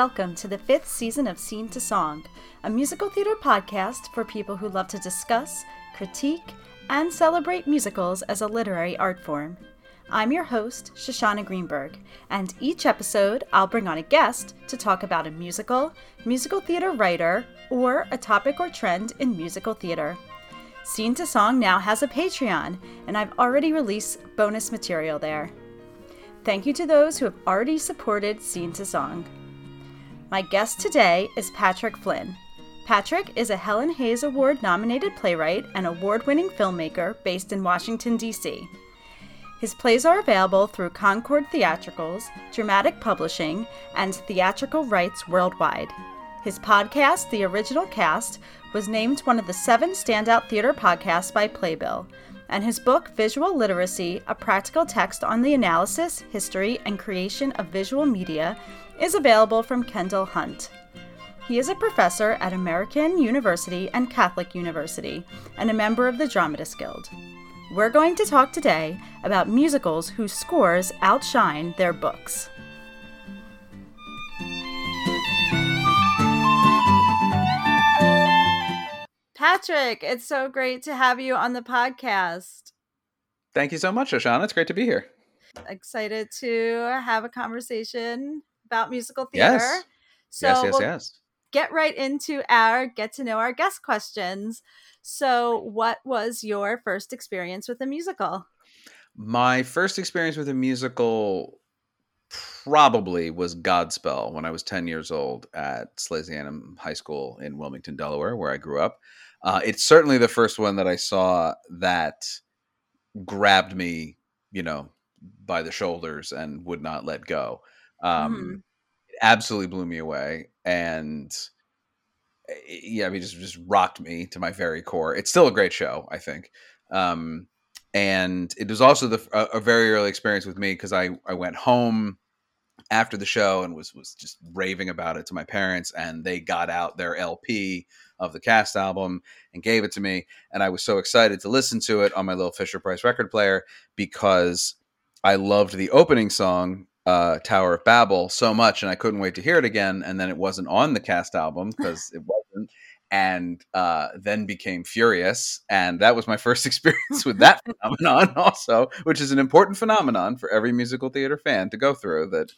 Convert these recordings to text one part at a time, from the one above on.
Welcome to the fifth season of Scene to Song, a musical theater podcast for people who love to discuss, critique, and celebrate musicals as a literary art form. I'm your host, Shoshana Greenberg, and each episode I'll bring on a guest to talk about a musical, musical theater writer, or a topic or trend in musical theater. Scene to Song now has a Patreon, and I've already released bonus material there. Thank you to those who have already supported Scene to Song. My guest today is Patrick Flynn. Patrick is a Helen Hayes Award nominated playwright and award winning filmmaker based in Washington, D.C. His plays are available through Concord Theatricals, Dramatic Publishing, and Theatrical Rights Worldwide. His podcast, The Original Cast, was named one of the seven standout theater podcasts by Playbill, and his book, Visual Literacy A Practical Text on the Analysis, History, and Creation of Visual Media, is available from Kendall Hunt. He is a professor at American University and Catholic University and a member of the Dramatists Guild. We're going to talk today about musicals whose scores outshine their books. Patrick, it's so great to have you on the podcast. Thank you so much, Shoshana. It's great to be here. Excited to have a conversation about musical theater. Yes. So yes, yes, we'll yes. get right into our get to know our guest questions. So, what was your first experience with a musical? My first experience with a musical probably was Godspell when I was 10 years old at Salesianum High School in Wilmington, Delaware, where I grew up. Uh, it's certainly the first one that I saw that grabbed me, you know, by the shoulders and would not let go. Um, Mhm. It absolutely blew me away, and eh, yeah, I mean, just just rocked me to my very core. It's still a great show, I think. Um, and it was also the a, a very early experience with me because I I went home after the show and was was just raving about it to my parents, and they got out their LP of the cast album and gave it to me, and I was so excited to listen to it on my little Fisher Price record player because I loved the opening song. Uh, Tower of Babel so much, and I couldn't wait to hear it again. And then it wasn't on the cast album because it wasn't, and uh, then became furious. And that was my first experience with that phenomenon, also, which is an important phenomenon for every musical theater fan to go through. That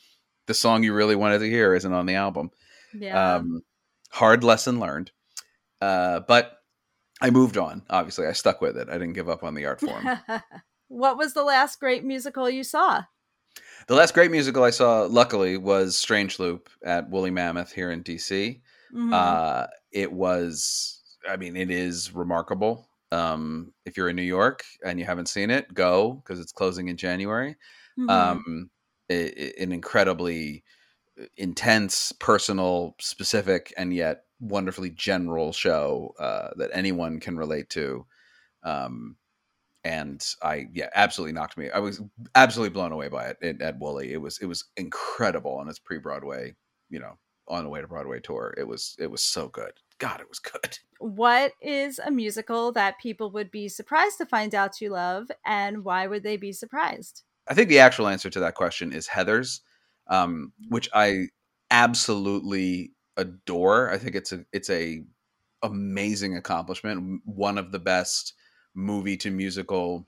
the song you really wanted to hear isn't on the album. Yeah. Um, hard lesson learned, uh, but I moved on. Obviously, I stuck with it. I didn't give up on the art form. what was the last great musical you saw? The last great musical I saw, luckily, was Strange Loop at Woolly Mammoth here in DC. Mhm. Uh, it was, I mean, it is remarkable. Um, if you're in New York and you haven't seen it, go because it's closing in January. Mhm. Um, i- i- an incredibly uh, intense, personal, specific, and yet wonderfully general show uh, that anyone can relate to. Um, and I, yeah, absolutely knocked me. I was absolutely blown away by it at, at Woolly. It was, it was incredible on its pre-Broadway, you know, on the way to Broadway tour. It was, it was so good. God, it was good. what is a musical that people would be surprised to find out you love, and why would they be surprised? I think the actual answer to that question is Heathers, um, which I absolutely adore. I think it's a it's a amazing accomplishment. One of the best movie to musical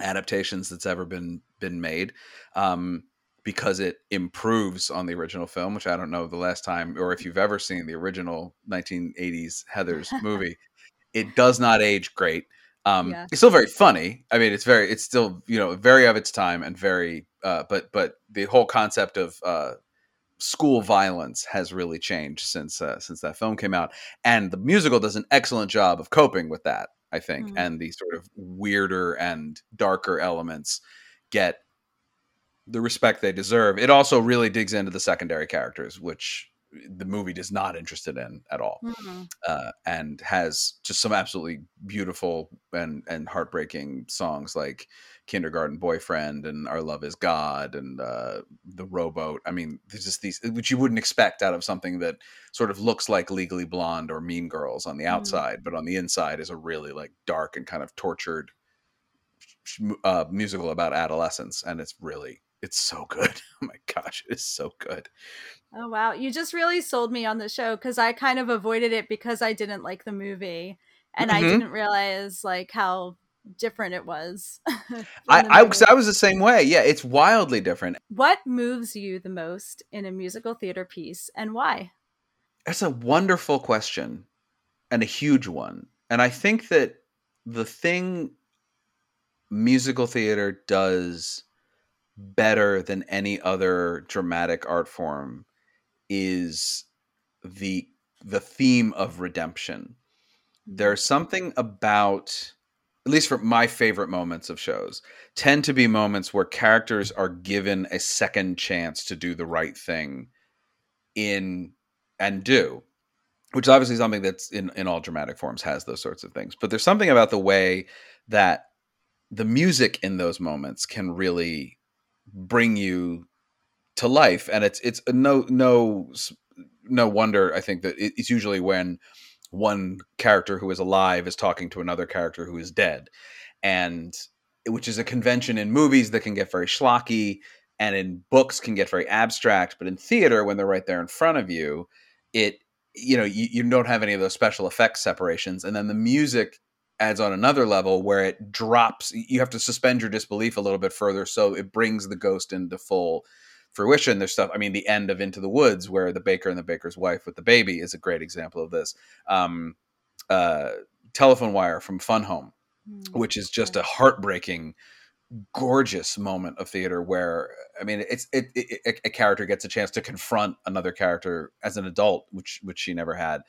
adaptations that's ever been been made. Um, because it improves on the original film, which I don't know the last time or if you've ever seen the original 1980s Heathers movie. It does not age great. Um, Yeah. It's still very funny. I mean, it's very, it's still you know very of its time and very, uh, but but the whole concept of uh, school violence has really changed since uh, since that film came out, and the musical does an excellent job of coping with that. I think, Mhm. and the sort of weirder and darker elements get the respect they deserve. It also really digs into the secondary characters, which the movie is not interested in at all Mhm. uh, and has just some absolutely beautiful and and heartbreaking songs like "Kindergarten Boyfriend" and "Our Love Is God" and uh, "The Rowboat." I mean, there's just these which you wouldn't expect out of something that sort of looks like Legally Blonde or Mean Girls on the Mhm. outside, but on the inside is a really like dark and kind of tortured uh, musical about adolescence, and it's really it's so good. Oh my gosh, it's so good. Oh wow, you just really sold me on the show because I kind of avoided it because I didn't like the movie, and mm-hmm. I didn't realize like how different it was. I I, I was the same way. Yeah, it's wildly different. What moves you the most in a musical theater piece, and why? That's a wonderful question, and a huge one. And I think that the thing musical theater does better than any other dramatic art form is the the theme of redemption. Mm-hmm. There's something about at least for my favorite moments of shows tend to be moments where characters are given a second chance to do the right thing in and do which is obviously something that's in in all dramatic forms has those sorts of things. But there's something about the way that the music in those moments can really bring you to life. And it's it's no no no wonder i think that it's usually when one character who is alive is talking to another character who is dead. And which is a convention in movies that can get very schlocky and in books can get very abstract but in theater when they're right there in front of you it you know you, you don't have any of those special effects separations. And then the music adds on another level where it drops you have to suspend your disbelief a little bit further so it brings the ghost into full fruition there's stuff i mean the end of into the woods where the baker and the baker's wife with the baby is a great example of this um, uh, telephone wire from fun home mm-hmm. which is just a heartbreaking gorgeous moment of theater where i mean it's it, it, a character gets a chance to confront another character as an adult which which she never had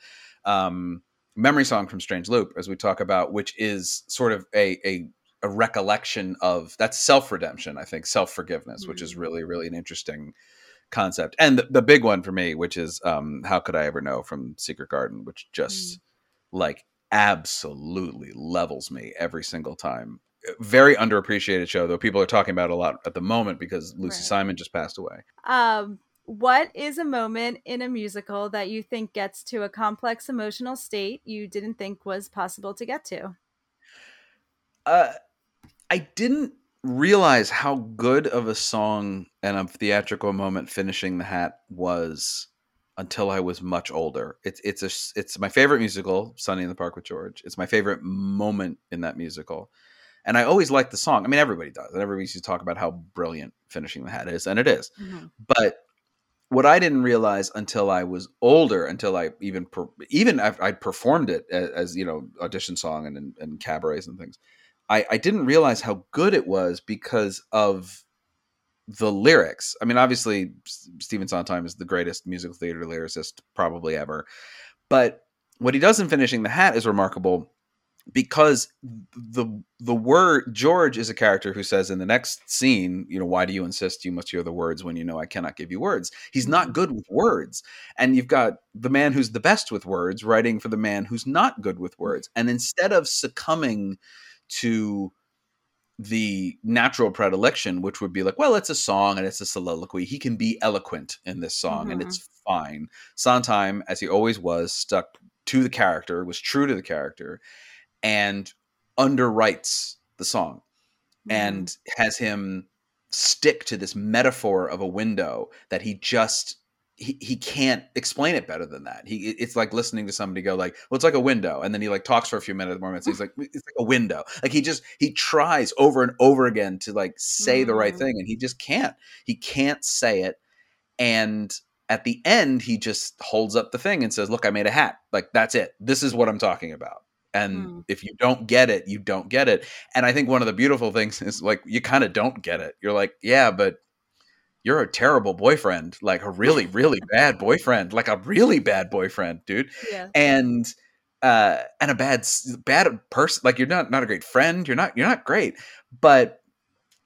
um, memory song from Strange Loop, as we talk about, which is sort of a a, a recollection of that's self redemption. I think self forgiveness, mm-hmm. which is mm. really really an interesting concept. And the, the, big one for me, which is um, "How Could I Ever Know" from Secret Garden, which just mm-hmm. like absolutely levels me every single time. Very underappreciated show, though people are talking about a lot at the moment because Lucy right. Simon just passed away. Um, what is a moment in a musical that you think gets to a complex emotional state you didn't think was possible to get to? Uh, I didn't realize how good of a song and a theatrical moment finishing the hat was until I was much older. It's it's a it's my favorite musical, Sunday in the Park with George. It's my favorite moment in that musical. And I always like the song. I mean, everybody does. And everybody used to talk about how brilliant finishing the hat is, and it is. Mm-hmm. But what I didn't realize until I was older, until I even per, even I performed it as, as, you know audition song and, and, and cabarets and things, I, I didn't realize how good it was because of the lyrics. I mean, obviously Stephen Sondheim is the greatest musical theater lyricist probably ever, but what he does in finishing the hat is remarkable because the the word George is a character who says in the next scene, you know, why do you insist you must hear the words when you know I cannot give you words? He's not good with words. And you've got the man who's the best with words writing for the man who's not good with words. And instead of succumbing to the natural predilection, which would be like, well, it's a song and it's a soliloquy. He can be eloquent in this song mm-hmm. and it's fine. Sondheim, as he always was, stuck to the character, was true to the character and underwrites the song mm. and has him stick to this metaphor of a window that he just he, he can't explain it better than that. He it's like listening to somebody go like, well, it's like a window, and then he like talks for a few minutes more minutes. He's like, it's like a window. Like he just he tries over and over again to like say mm. the right mm. thing, and he just can't. He can't say it, and at the end, he just holds up the thing and says, "Look, I made a hat. Like that's it. This is what I'm talking about." and mm. if you don't get it you don't get it and i think one of the beautiful things is like you kind of don't get it you're like yeah but you're a terrible boyfriend like a really really bad boyfriend like a really bad boyfriend dude yeah. and uh and a bad bad person like you're not not a great friend you're not you're not great but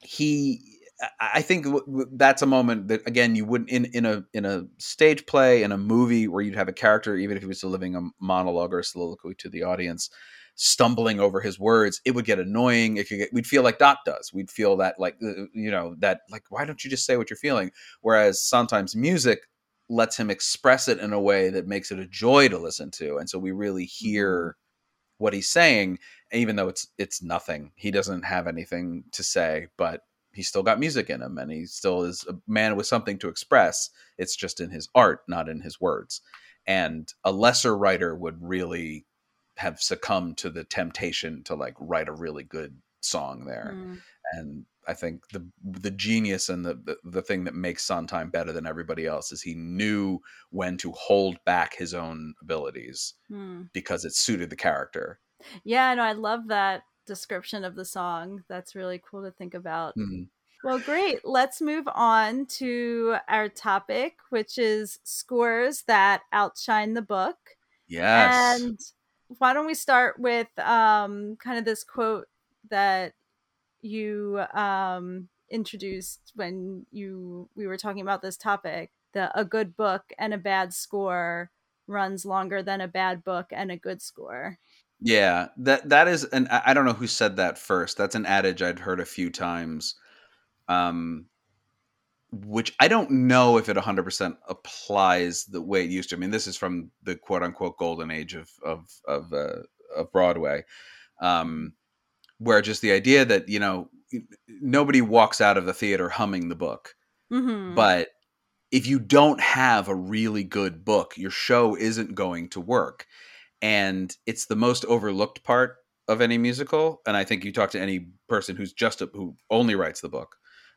he I think that's a moment that again you wouldn't in in a in a stage play in a movie where you'd have a character even if he was delivering a monologue or a soliloquy to the audience stumbling over his words it would get annoying it could get, we'd feel like Dot does. We'd feel that like uh, you know that like why don't you just say what you're feeling? Whereas sometimes music lets him express it in a way that makes it a joy to listen to and so we really hear mm-hmm. what he's saying even though it's it's nothing. He doesn't have anything to say but he's still got music in him and he still is a man with something to express. It's just in his art not in his words. And a lesser writer would really have succumbed to the temptation to like write a really good song there. Mm. and i think the the genius and the, the, the thing that makes sondheim better than everybody else is he knew when to hold back his own abilities mm. because it suited the character. Yeah no i love that description of the song. That's really cool to think about. Mm-hmm. well great. Let's move on to our topic which is scores that outshine the book. Yes. And why don't we start with um, kind of this quote that you um, introduced when you we were talking about this topic the a good book and a bad score runs longer than a bad book and a good score. Yeah that that is and i don't know who said that first. That's an adage i'd heard a few times. Um which I don't know if it 100% applies the way it used to. I mean, this is from the quote unquote golden age of of of, uh, of Broadway, um, where just the idea that you know nobody walks out of the theater humming the book, mm-hmm. but if you don't have a really good book, your show isn't going to work, and it's the most overlooked part of any musical. And I think you talk to any person who's just a, who only writes the book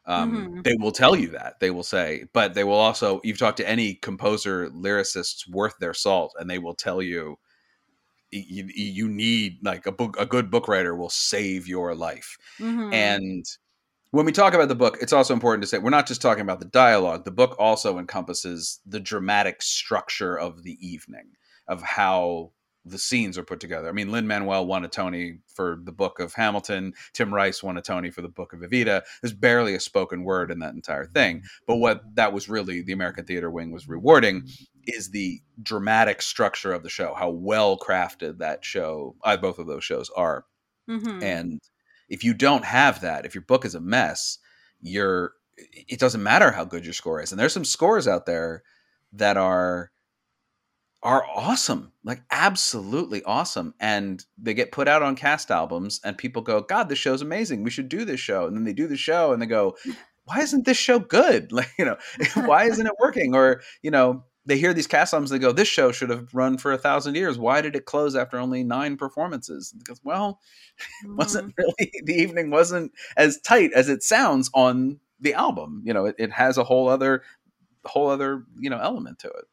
um, mm-hmm. They will tell you that they will say, but they will also. You've talked to any composer, lyricists worth their salt, and they will tell you you, you need like a book. A good book writer will save your life. Mm-hmm. And when we talk about the book, it's also important to say we're not just talking about the dialogue. The book also encompasses the dramatic structure of the evening, of how the scenes are put together. I mean, Lin Manuel won a Tony for the book of Hamilton. Tim Rice won a Tony for the book of Evita. There's barely a spoken word in that entire thing. But what that was really the American Theater Wing was rewarding is the dramatic structure of the show, how well crafted that show, uh, both of those shows are. Mm-hmm. And if you don't have that, if your book is a mess, you're it doesn't matter how good your score is. And there's some scores out there that are are awesome, like absolutely awesome. And they get put out on cast albums, and people go, God, this show's amazing. We should do this show. And then they do the show and they go, Why isn't this show good? Like, you know, why isn't it working? Or, you know, they hear these cast albums, they go, This show should have run for a thousand years. Why did it close after only nine performances? Because, well, mm-hmm. wasn't really the evening wasn't as tight as it sounds on the album. You know, it, it has a whole other whole other, you know, element to it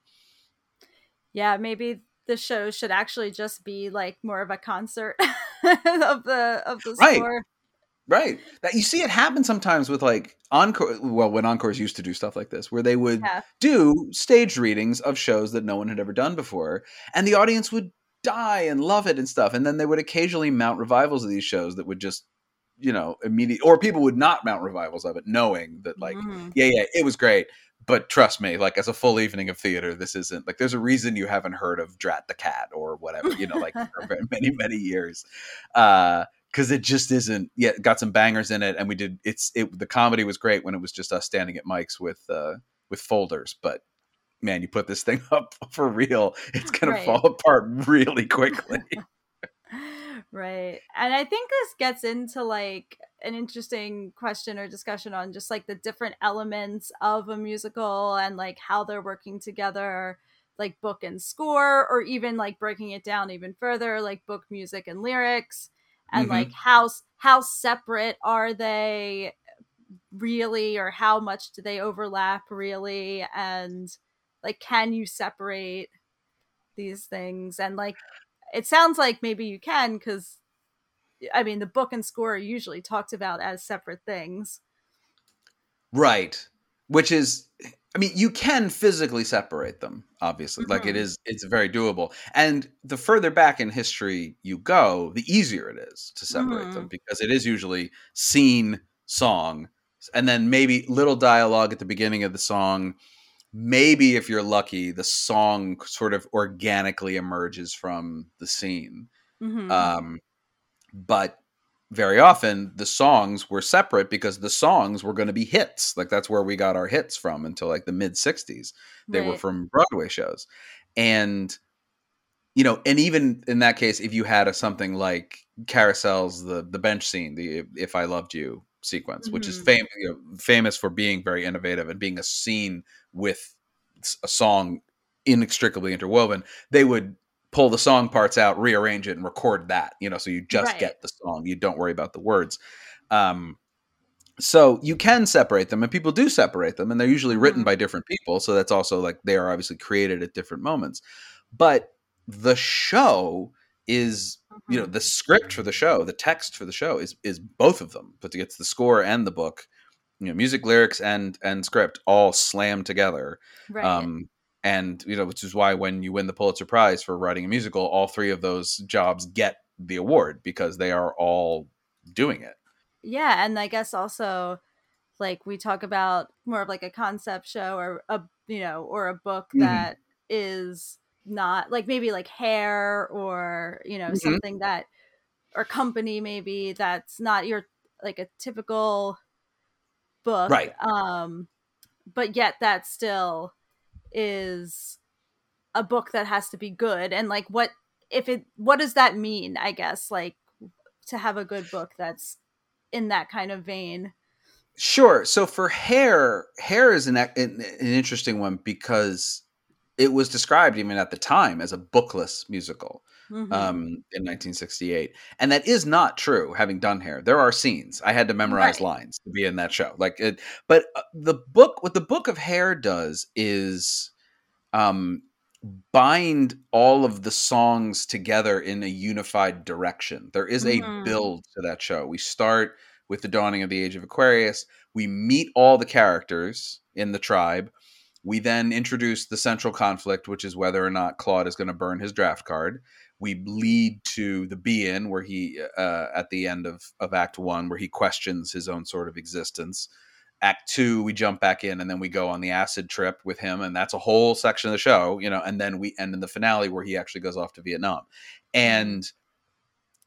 yeah, maybe the show should actually just be like more of a concert of the of the right. score. Right. That you see it happen sometimes with like encore well when encores used to do stuff like this where they would yeah. do stage readings of shows that no one had ever done before and the audience would die and love it and stuff and then they would occasionally mount revivals of these shows that would just you know immediate or people would not mount revivals of it knowing that like mm-hmm. yeah yeah it was great but trust me, like as a full evening of theater, this isn't like there's a reason you haven't heard of Drat the Cat or whatever, you know, like for many, many years. Uh, because it just isn't yet yeah, got some bangers in it and we did it's it the comedy was great when it was just us standing at mics with uh with folders but man you put this thing up for real it's gonna right. fall apart really quickly right and i think this gets into like an interesting question or discussion on just like the different elements of a musical and like how they're working together like book and score or even like breaking it down even further like book music and lyrics and mm-hmm. like how how separate are they really or how much do they overlap really and like can you separate these things and like it sounds like maybe you can because I mean, the book and score are usually talked about as separate things. Right. Which is I mean, you can physically separate them, obviously. Mm-hmm. Like it mm-hmm. it's very doable. And the further back in history you go, the easier it is to separate mm-hmm. them because it is usually scene, song, and then maybe little dialogue at the beginning of the song. Maybe if you're lucky, the song sort of organically emerges from the scene. Mm-hmm. Um, but very often the songs were separate because the songs were going to be hits like that's where we got our hits from until like the mid 60s they right. were from broadway shows and you know and even in that case if you had a something like carousel's the the bench scene the if i loved you sequence, which is Mhm. fam- you know, famous for being very innovative and being a scene with a song inextricably interwoven. They would pull the song parts out, rearrange it, and record that. You know, so you just Right. get the song. You don't worry about the words. Um, so you can separate them, and people do separate them, and they're usually written Mhm. by different people. So that's also like they are obviously created at different moments. But the show is you know Mhm. the script for the show the text for the show is is both of them but it's the score and the book you know music lyrics and and script all slammed together right. um and you know which is why when you win the pulitzer prize for writing a musical all three of those jobs get the award because they are all doing it yeah, and I guess also like we talk about more of like a concept show or a you know or a book Mhm. that is not like maybe like hair or you know Mhm. something that or company maybe that's not your like a typical book Right. um but yet that still is a book that has to be good and like what if it what does that mean i guess like to have a good book that's in that kind of vein Sure. So for hair, hair is an, an an interesting one because it was described even at the time as a bookless musical Mhm. um, in 1968, and that is not true. Having done hair, there are scenes I had to memorize Right. lines to be in that show. Like it, but uh, the book, what the book of hair does is um, bind all of the songs together in a unified direction. There is a Mhm. build to that show. We start with the dawning of the age of Aquarius. We meet all the characters in the tribe. We then introduce the central conflict, which is whether or not Claude is going to burn his draft card. We lead to the be in, where he, uh, at the end of, of Act One, where he questions his own sort of existence. Act Two, we jump back in, and then we go on the acid trip with him, and that's a whole section of the show, you know. And then we end in the finale where he actually goes off to Vietnam. And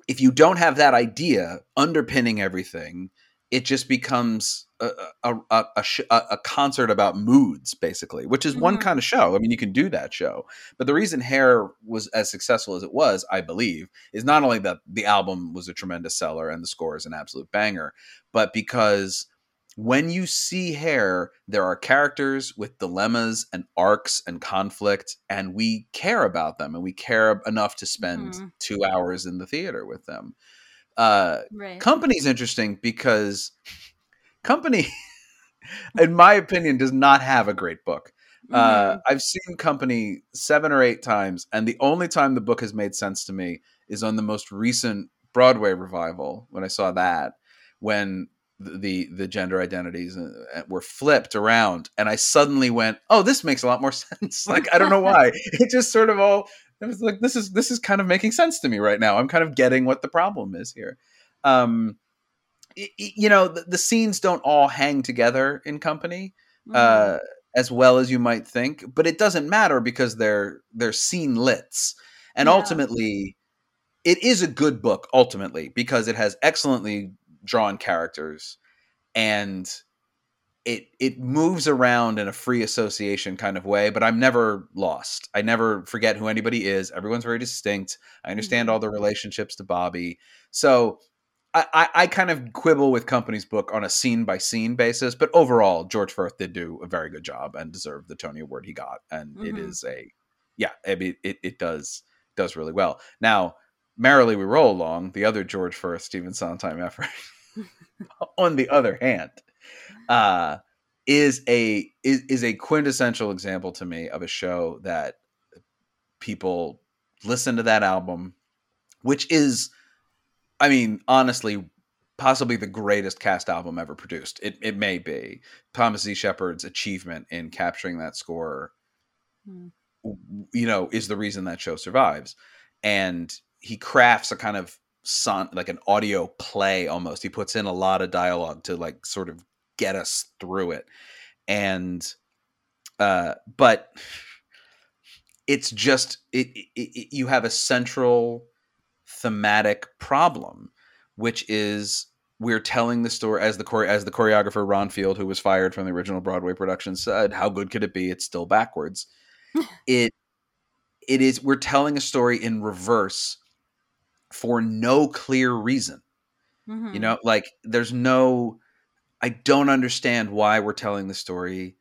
if you don't have that idea underpinning everything, it just becomes a a, a, a, sh- a concert about moods, basically, which is one Mhm. kind of show. I mean, you can do that show, but the reason Hair was as successful as it was, I believe, is not only that the album was a tremendous seller and the score is an absolute banger, but because when you see Hair, there are characters with dilemmas and arcs and conflict, and we care about them, and we care enough to spend Mhm. two hours in the theater with them. Uh, right Company's interesting because Company, in my opinion, does not have a great book. Uh, Mhm. I've seen Company seven or eight times, and the only time the book has made sense to me is on the most recent Broadway revival when I saw that when the the, the gender identities uh, were flipped around, and I suddenly went, "Oh, this makes a lot more sense." like I don't know why, it just sort of all. It was like this is this is kind of making sense to me right now. I'm kind of getting what the problem is here. Um, y- y- you know, the, the scenes don't all hang together in Company Mhm. uh, as well as you might think, but it doesn't matter because they're they're scene lits, and Yeah. ultimately, it is a good book. Ultimately, because it has excellently drawn characters, and it it moves around in a free association kind of way. But I'm never lost. I never forget who anybody is. Everyone's very distinct. I understand Mhm. all the relationships to Bobby. So I, I, I kind of quibble with Company's book on a scene by scene basis, but overall, George Furth did do a very good job and deserved the Tony Award he got. And it Mhm. is a, yeah, I mean, it, it does does really well. Now, Merrily We Roll Along, the other George Furth, Stephen Sondheim effort, on the other hand, uh, is a is, is a quintessential example to me of a show that people listen to that album, which is I mean, honestly, possibly the greatest cast album ever produced. It it may be Thomas Z. Shepard's achievement in capturing that score. W- You know, is the reason that show survives, and he crafts a kind of son like an audio play almost. He puts in a lot of dialogue to like sort of get us through it, and uh, but it's just it, it, it you have a central thematic problem, which is we're telling the story as the chore- as the choreographer Ron Field, who was fired from the original Broadway production, said, "How good could it be? It's still backwards." it it is we're telling a story in reverse for no clear reason. Mhm. You know, like there's no I don't understand why we're telling the story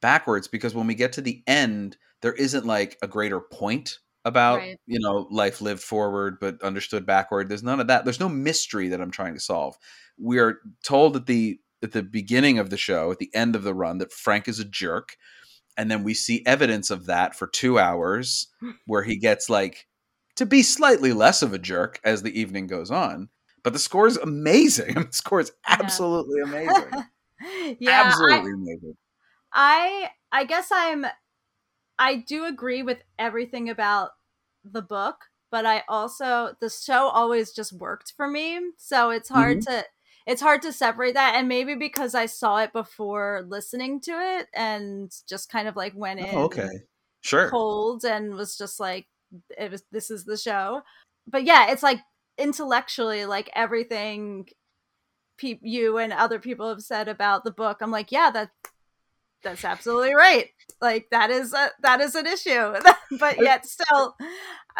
backwards because when we get to the end, there isn't like a greater point about Right. you know life lived forward but understood backward. There's none of that. There's no mystery that I'm trying to solve. We are told at the at the beginning of the show, at the end of the run, that Frank is a jerk, and then we see evidence of that for two hours, hmm. where he gets like to be slightly less of a jerk as the evening goes on. But the score is amazing. the score is absolutely amazing. yeah, I, absolutely amazing. I I guess I'm I do agree with everything about the book, but I also the show always just worked for me. So it's hard Mm-hmm. to it's hard to separate that and maybe because I saw it before listening to it and just kind of like went in Oh, okay. Sure. cold and was just like it was this is the show. But yeah, it's like intellectually like everything pe- you and other people have said about the book. I'm like, yeah, that that's absolutely right. Like that is a that is an issue. but yet still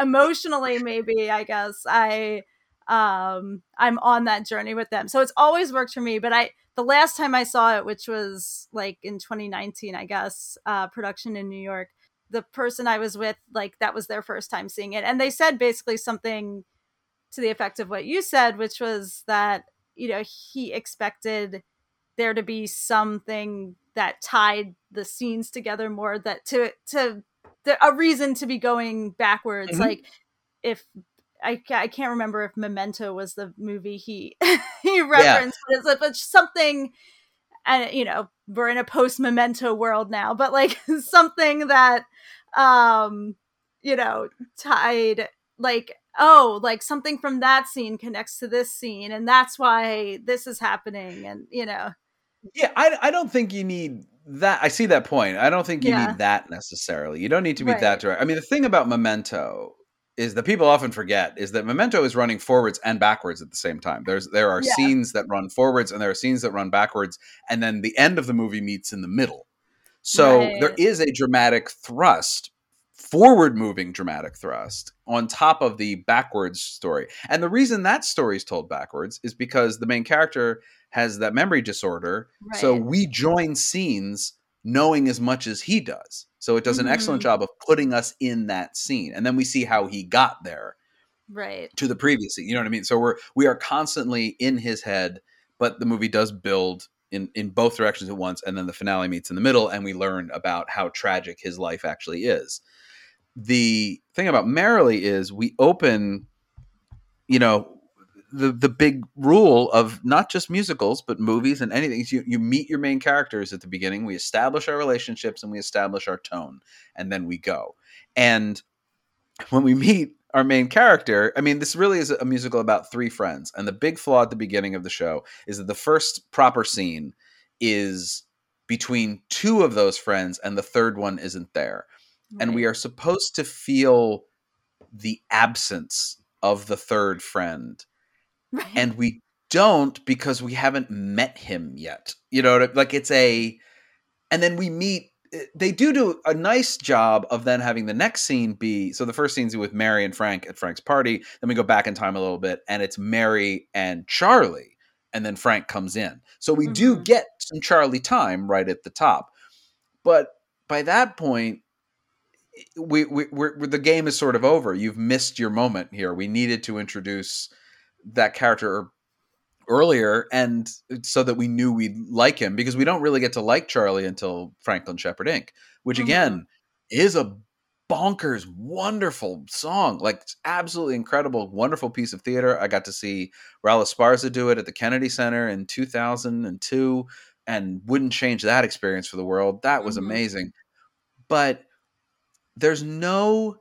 emotionally maybe I guess I um I'm on that journey with them. So it's always worked for me, but I the last time I saw it which was like in 2019, I guess, uh production in New York, the person I was with like that was their first time seeing it and they said basically something to the effect of what you said, which was that you know he expected there to be something that tied the scenes together more that to to the, a reason to be going backwards Mhm. like if I, I can't remember if memento was the movie he he referenced but it's, but something and you know we're in a post memento world now but like something that um you know tied like oh like something from that scene connects to this scene and that's why this is happening and you know Yeah, I, I don't think you need that. I see that point. I don't think you Yeah. need that necessarily. You don't need to be Right. that direct. I mean, the thing about Memento is that people often forget is that Memento is running forwards and backwards at the same time. There's there are Yeah. scenes that run forwards and there are scenes that run backwards, and then the end of the movie meets in the middle. So there Right. is a dramatic thrust, forward moving dramatic thrust on top of the backwards story. And the reason that story is told backwards is because the main character has that memory disorder. So we join scenes knowing as much as he does. So it does an excellent Mhm. job of putting us in that scene. And then we see how he got there right to the previous scene. You know what I mean? So we're we are constantly in his head, but the movie does build in in both directions at once, and then the finale meets in the middle, and we learn about how tragic his life actually is. The thing about Merrily is we open, you know, the the big rule of not just musicals but movies and anything you, you meet your main characters at the beginning. We establish our relationships and we establish our tone and then we go. And when we meet our main character i mean this really is a musical about three friends and the big flaw at the beginning of the show is that the first proper scene is between two of those friends and the third one isn't there and we are supposed to feel the absence of the third friend right. and we don't because we haven't met him yet. You know, what I- like it's a, and then we meet. eh, They do do a nice job of then having the next scene be so. The first scene's with Mary and Frank at Frank's party. Then we go back in time a little bit, and it's Mary and Charlie, and then Frank comes in. So we do Mhm. get some Charlie time right at the top, but by that point. We, we we're, we're- the game is sort of over. You've missed your moment here. We needed to introduce that character earlier and so that we knew we'd like him because we don't really get to like Charlie until Franklin Shepherd Inc., which again is a bonkers wonderful song like it's absolutely incredible wonderful piece of theater i got to see raul esparza do it at the kennedy center in 2002 and wouldn't change that experience for the world that was Mhm. amazing but there's no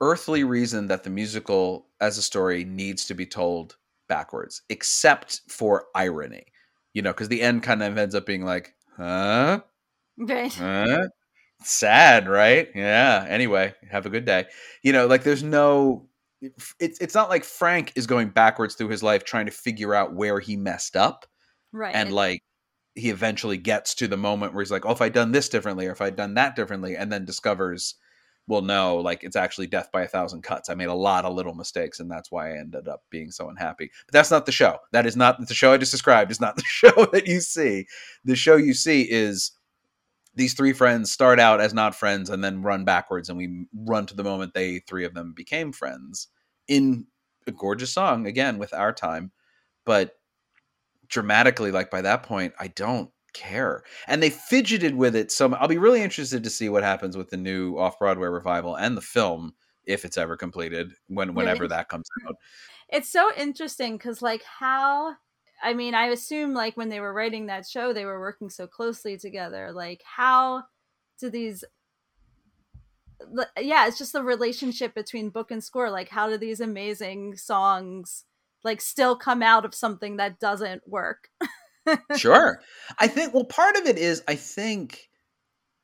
earthly reason that the musical as a story needs to be told backwards, except for irony. You know, because the end kind of ends up being like, huh? right Huh? Sad, right? Yeah. Anyway, have a good day. You know, like there's no it's it's not like Frank is going backwards through his life trying to figure out where he messed up right and like he eventually gets to the moment where he's like, "Oh, if I'd done this differently, or if I'd done that differently," and then discovers will know like it's actually death by a thousand cuts. I made a lot of little mistakes, and that's why I ended up being so unhappy. But that's not the show. That is not the show I just described. Is not the show that you see. The show you see is these three friends start out as not friends and then run backwards, and we run to the moment they three of them became friends in a gorgeous song again with our time, but dramatically, like by that point, I don't care. And they fidgeted with it. So I'll be really interested to see what happens with the new off Broadway revival and the film if it's ever completed when whenever really? that comes out. It's so interesting because like how I mean, I assume like when they were writing that show, they were working so closely together. Like how do these yeah, it's just the relationship between book and score. Like how do these amazing songs like still come out of something that doesn't work? sure. I think, well, part of it is, I think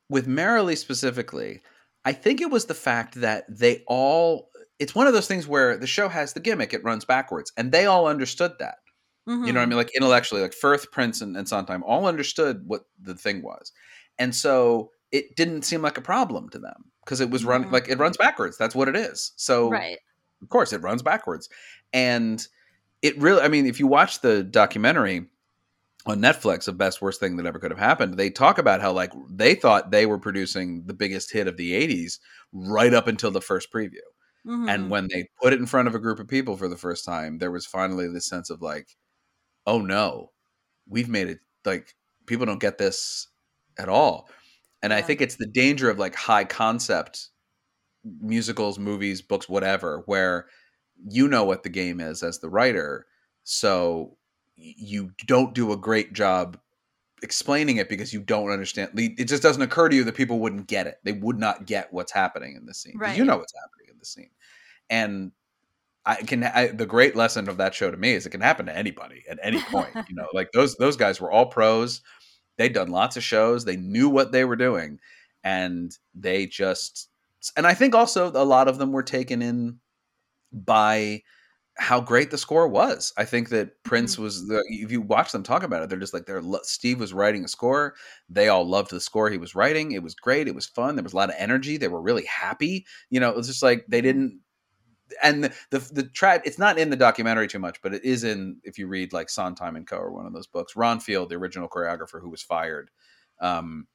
with Merrily specifically, I think it was the fact that they all, it's one of those things where the show has the gimmick, it runs backwards, and they all understood that. Mm-hmm. You know what I mm-hmm. mean? Like intellectually, like Furth, Prince, and, and Sondheim all understood what the thing was. And so it didn't seem like a problem to them because it was running, mm-hmm. like it runs backwards. That's what it is. So, right. of course, it runs backwards. And it really, I mean, if you watch the documentary, on Netflix of best worst thing that ever could have happened. They talk about how like they thought they were producing the biggest hit of the 80s right up until the first preview. Mm-hmm. And when they put it in front of a group of people for the first time, there was finally this sense of like, oh no, we've made it like people don't get this at all. And yeah. I think it's the danger of like high concept musicals, movies, books, whatever, where you know what the game is as the writer. So you don't do a great job explaining it because you don't understand. It just doesn't occur to you that people wouldn't get it. They would not get what's happening in the scene. Right. You know what's happening in the scene, and I can. I, the great lesson of that show to me is it can happen to anybody at any point. you know, like those those guys were all pros. They'd done lots of shows. They knew what they were doing, and they just. And I think also a lot of them were taken in by how great the score was. I think that Prince mm-hmm. was the if you watch them talk about it, they're just like they're Steve was writing a score. They all loved the score he was writing. It was great. It was fun. There was a lot of energy. They were really happy. You know, it was just like they didn't and the the, the track it's not in the documentary too much, but it is in if you read like Sondheim and Co. or one of those books. Ron Field, the original choreographer who was fired, um,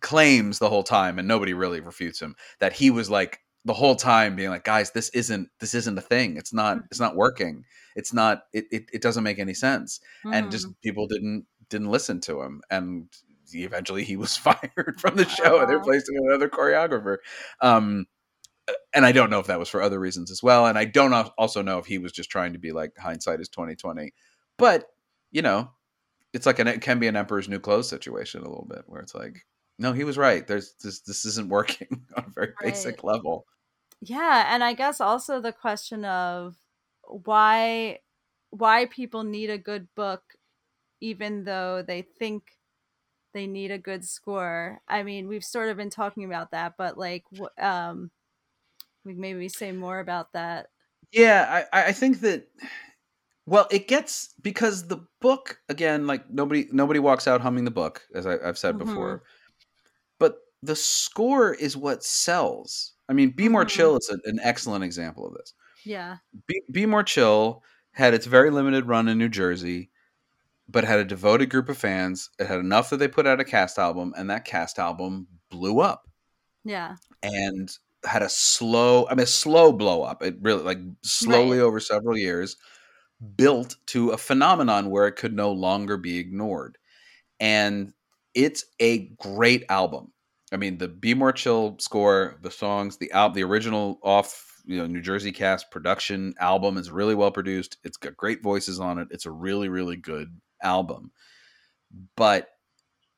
claims the whole time, and nobody really refutes him, that he was like the whole time being like guys this isn't this isn't a thing it's not it's not working it's not it it, it doesn't make any sense mm. and just mm. people didn't didn't listen to him and he, eventually he was fired from the show and they replaced him with another choreographer um and I don't know if that was for other reasons as well. And I don't also know if he was just trying to be like hindsight is twenty twenty. But you know, it's like an it can be an emperor's new clothes situation a little bit, where it's like, no, he was right. There's this this isn't working on a very right. basic level. Yeah, and I guess also the question of why why people need a good book even though they think they need a good score. I mean, we've sort of been talking about that, but like um we maybe say more about that. Yeah, I I think that well, it gets because the book again, like nobody nobody walks out humming the book, as I, have said mm-hmm. before. But the score is what sells. I mean, Be More mm-hmm. Chill is a, an excellent example of this. Yeah. Be, Be More Chill had its very limited run in New Jersey, but had a devoted group of fans. It had enough that they put out a cast album, and that cast album blew up. Yeah. And had a slow, I mean, a slow blow up. It really, like, slowly right. over several years, built to a phenomenon where it could no longer be ignored. And it's a great album. I mean, the Be More Chill score, the songs, the album, the original off you know New Jersey cast production album is really well produced. It's got great voices on it. It's a really really good album. But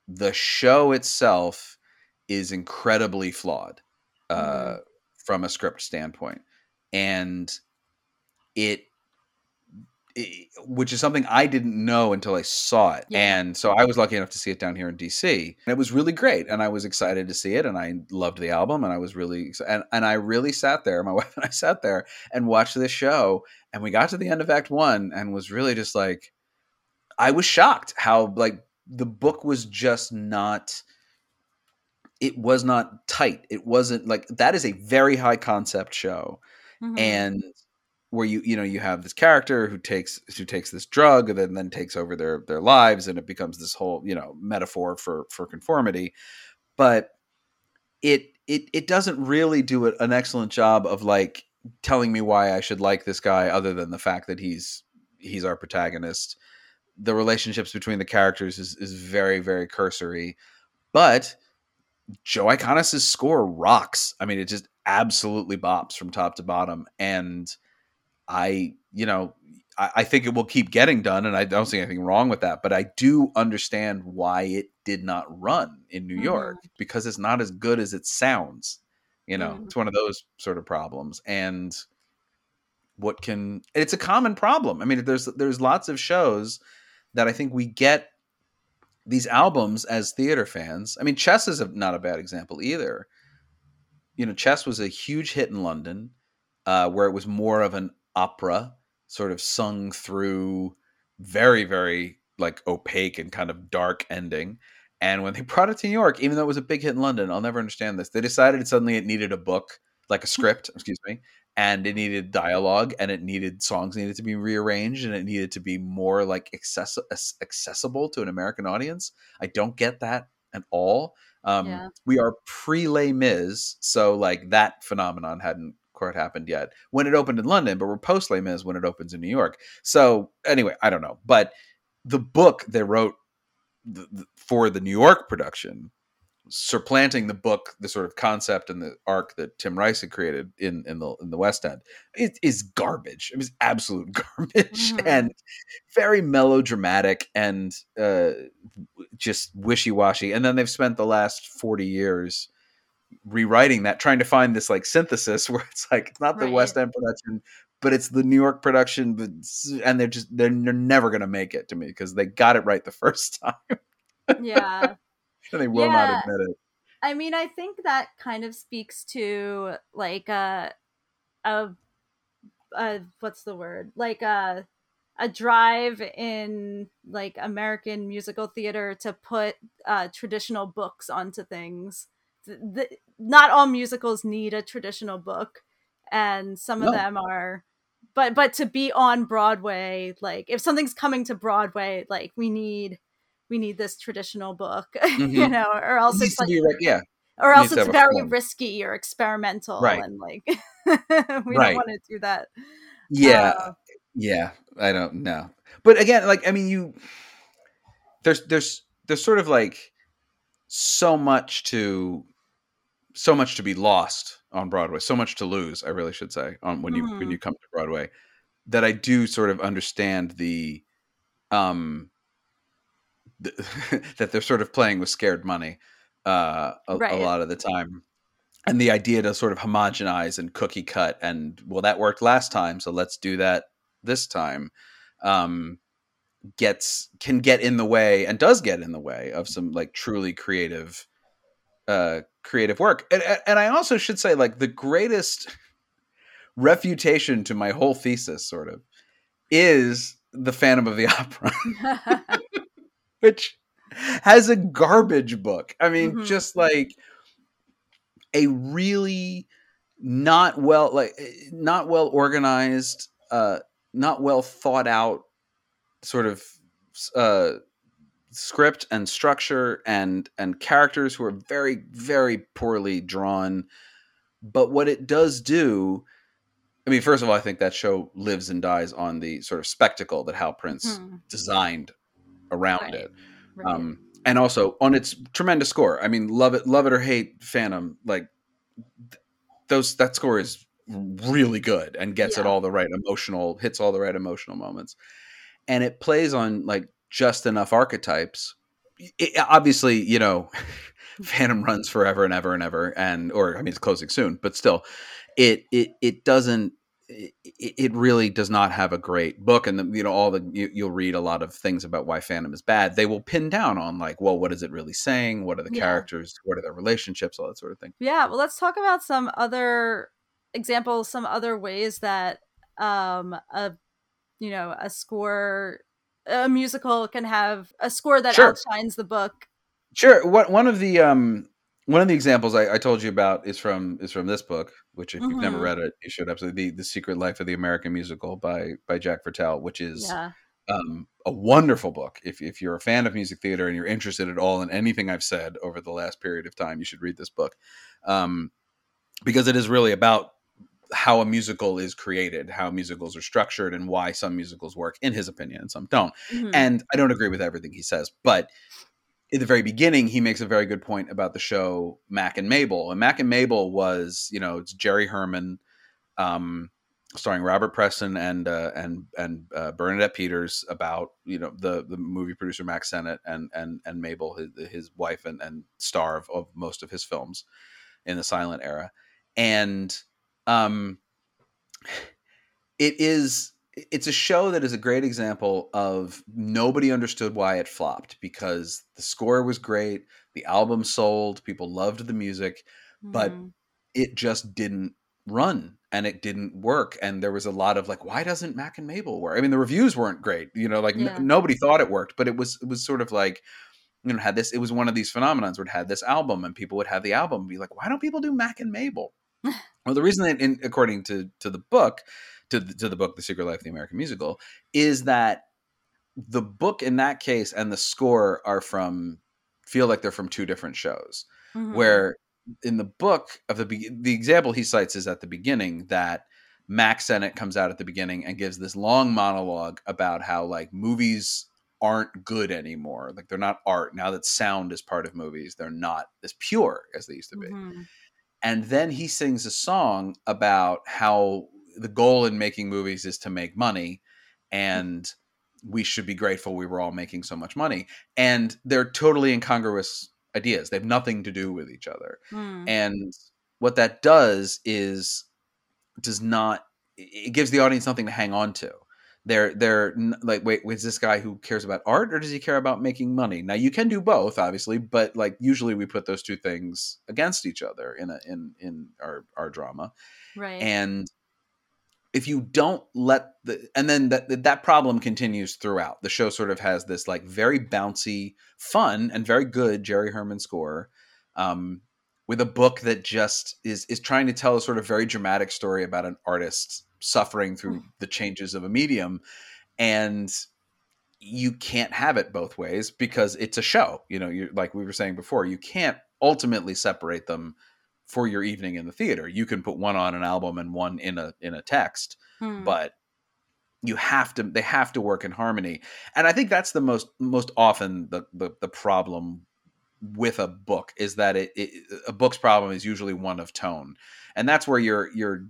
the show itself is incredibly flawed uh, mm-hmm. from a script standpoint, and it which is something I didn't know until I saw it. Yeah. And so I was lucky enough to see it down here in DC. And it was really great. And I was excited to see it. And I loved the album. And I was really, and, and I really sat there, my wife and I sat there and watched this show. And we got to the end of Act One and was really just like, I was shocked how, like, the book was just not it was not tight. It wasn't like that is a very high concept show, mm-hmm. and where you you know you have this character who takes who takes this drug and then, then takes over their their lives and it becomes this whole you know metaphor for for conformity but it it it doesn't really do an excellent job of like telling me why I should like this guy other than the fact that he's he's our protagonist the relationships between the characters is is very very cursory but Joe Iconis' score rocks. I mean, it just absolutely bops from top to bottom. And I, you know, I, I, think it will keep getting done, and I don't see anything wrong with that. But I do understand why it did not run in New mm-hmm. York because it's not as good as it sounds. You know, mm-hmm. it's one of those sort of problems. And what can it's a common problem. I mean, there's there's lots of shows that I think we get these albums as theater fans. I mean, Chess is a, not a bad example either. You know, Chess was a huge hit in London, uh, where it was more of an opera, sort of sung through, very, very like opaque and kind of dark ending. And when they brought it to New York, even though it was a big hit in London, I'll never understand this. They decided suddenly it needed a book, like a script, excuse me, and it needed dialogue and it needed songs needed to be rearranged and it needed to be more like access- accessible to an American audience. I don't get that at all. Um, yeah. We are pre Les Mis, so like that phenomenon hadn't quite happened yet when it opened in London, but we're post Les Mis when it opens in New York. So anyway, I don't know, but the book they wrote th- th- for the New York production supplanting the book, the sort of concept and the arc that Tim Rice had created in in the in the West End, it is garbage. It was absolute garbage mm-hmm. and very melodramatic and uh, just wishy washy. And then they've spent the last forty years rewriting that, trying to find this like synthesis where it's like it's not the right. West End production, but it's the New York production. But and they're just they're, they're never going to make it to me because they got it right the first time. yeah, and they will yeah. not admit it. I mean, I think that kind of speaks to like a, a, a what's the word? Like a, a drive in like American musical theater to put uh, traditional books onto things the, not all musicals need a traditional book and some of no. them are but but to be on broadway like if something's coming to broadway like we need we need this traditional book mm-hmm. you know or else it it's like, like, yeah or else it's very risky or experimental right. and like we right. don't want to do that yeah uh, yeah i don't know but again like i mean you there's there's there's sort of like so much to so much to be lost on Broadway, so much to lose. I really should say on when you mm. when mm-hmm. you come to Broadway, that I do sort of understand the, um, the, that they're sort of playing with scared money, uh, a, right. a lot of the time, and the idea to sort of homogenize and cookie cut and well that worked last time, so let's do that this time. Um, gets can get in the way and does get in the way of some like truly creative uh, creative work. And, and I also should say, like, the greatest refutation to my whole thesis, sort of, is the Phantom of the Opera, which has a garbage book. I mean, mm-hmm. just like a really not well, like, not well organized, uh, not well thought out sort of uh script and structure and and characters who are very very poorly drawn but what it does do i mean first of all i think that show lives and dies on the sort of spectacle that hal prince mm-hmm. designed around right. it right. Um, and also on its tremendous score i mean love it love it or hate phantom like those that score is really good and gets yeah. at all the right emotional hits all the right emotional moments and it plays on like just enough archetypes. It, obviously, you know, Phantom runs forever and ever and ever, and or I mean, it's closing soon, but still, it it it doesn't. It, it really does not have a great book, and the, you know all the you, you'll read a lot of things about why Phantom is bad. They will pin down on like, well, what is it really saying? What are the yeah. characters? What are their relationships? All that sort of thing. Yeah, well, let's talk about some other examples, some other ways that um a you know a score a musical can have a score that sure. outshines the book. Sure. What one of the um one of the examples I, I, told you about is from is from this book, which if mm-hmm. you've never mm-hmm. read it, you should absolutely the the Secret Life of the American Musical by by Jack Viertel, which is yeah. um, a wonderful book. If if you're a fan of music theater and you're interested at all in anything I've said over the last period of time, you should read this book um, because it is really about how a musical is created, how musicals are structured, and why some musicals work, in his opinion, and some don't. Mm-hmm. And I don't agree with everything he says, but in the very beginning, he makes a very good point about the show Mack and Mabel. And Mack and Mabel was, you know, it's Jerry Herman, um, starring Robert Preston and uh, and and uh, Bernadette Peters about you know the the movie producer Mack Sennett and and and Mabel, his, his wife and, and star of, of most of his films in the silent era, and um, it is it's a show that is a great example of nobody understood why it flopped because the score was great, the album sold, people loved the music, mm. but mm-hmm. it just didn't run and it didn't work and there was a lot of like why doesn't Mack and Mabel work? I mean the reviews weren't great, you know, like yeah. n- nobody thought it worked, but it was it was sort of like you know had this it was one of these phenomenons where it had this album and people would have the album be like why don't people do Mack and Mabel? Well the reason that in, according to to the book to the, to the book The Secret Life of the American Musical is that the book in that case and the score are from feel like they're from two different shows mm-hmm. where in the book of the the example he cites is at the beginning that Mack Sennett comes out at the beginning and gives this long monologue about how like movies aren't good anymore like they're not art now that sound is part of movies they're not as pure as they used to be mm-hmm. And then he sings a song about how the goal in making movies is to make money and we should be grateful we were all making so much money. And they're totally incongruous ideas. They have nothing to do with each other. Hmm. and what that does is does not it gives the audience something to hang on to they're they're like wait is this guy who cares about art or does he care about making money? Now you can do both obviously but like usually we put those two things against each other in a in in our our drama. Right. And if you don't let the and then that that problem continues throughout. The show sort of has this like very bouncy fun and very good jerry herman score um, with a book that just is is trying to tell a sort of very dramatic story about an artist suffering through hmm. the changes of a medium and you can't have it both ways because it's a show you know you like we were saying before you can't ultimately separate them for your evening in the theater. You can put one on an album and one in a in a text, hmm. but you have to they have to work in harmony. And I think that's the most most often the the, the problem with a book is that it, it, a book's problem is usually one of tone. And that's where your your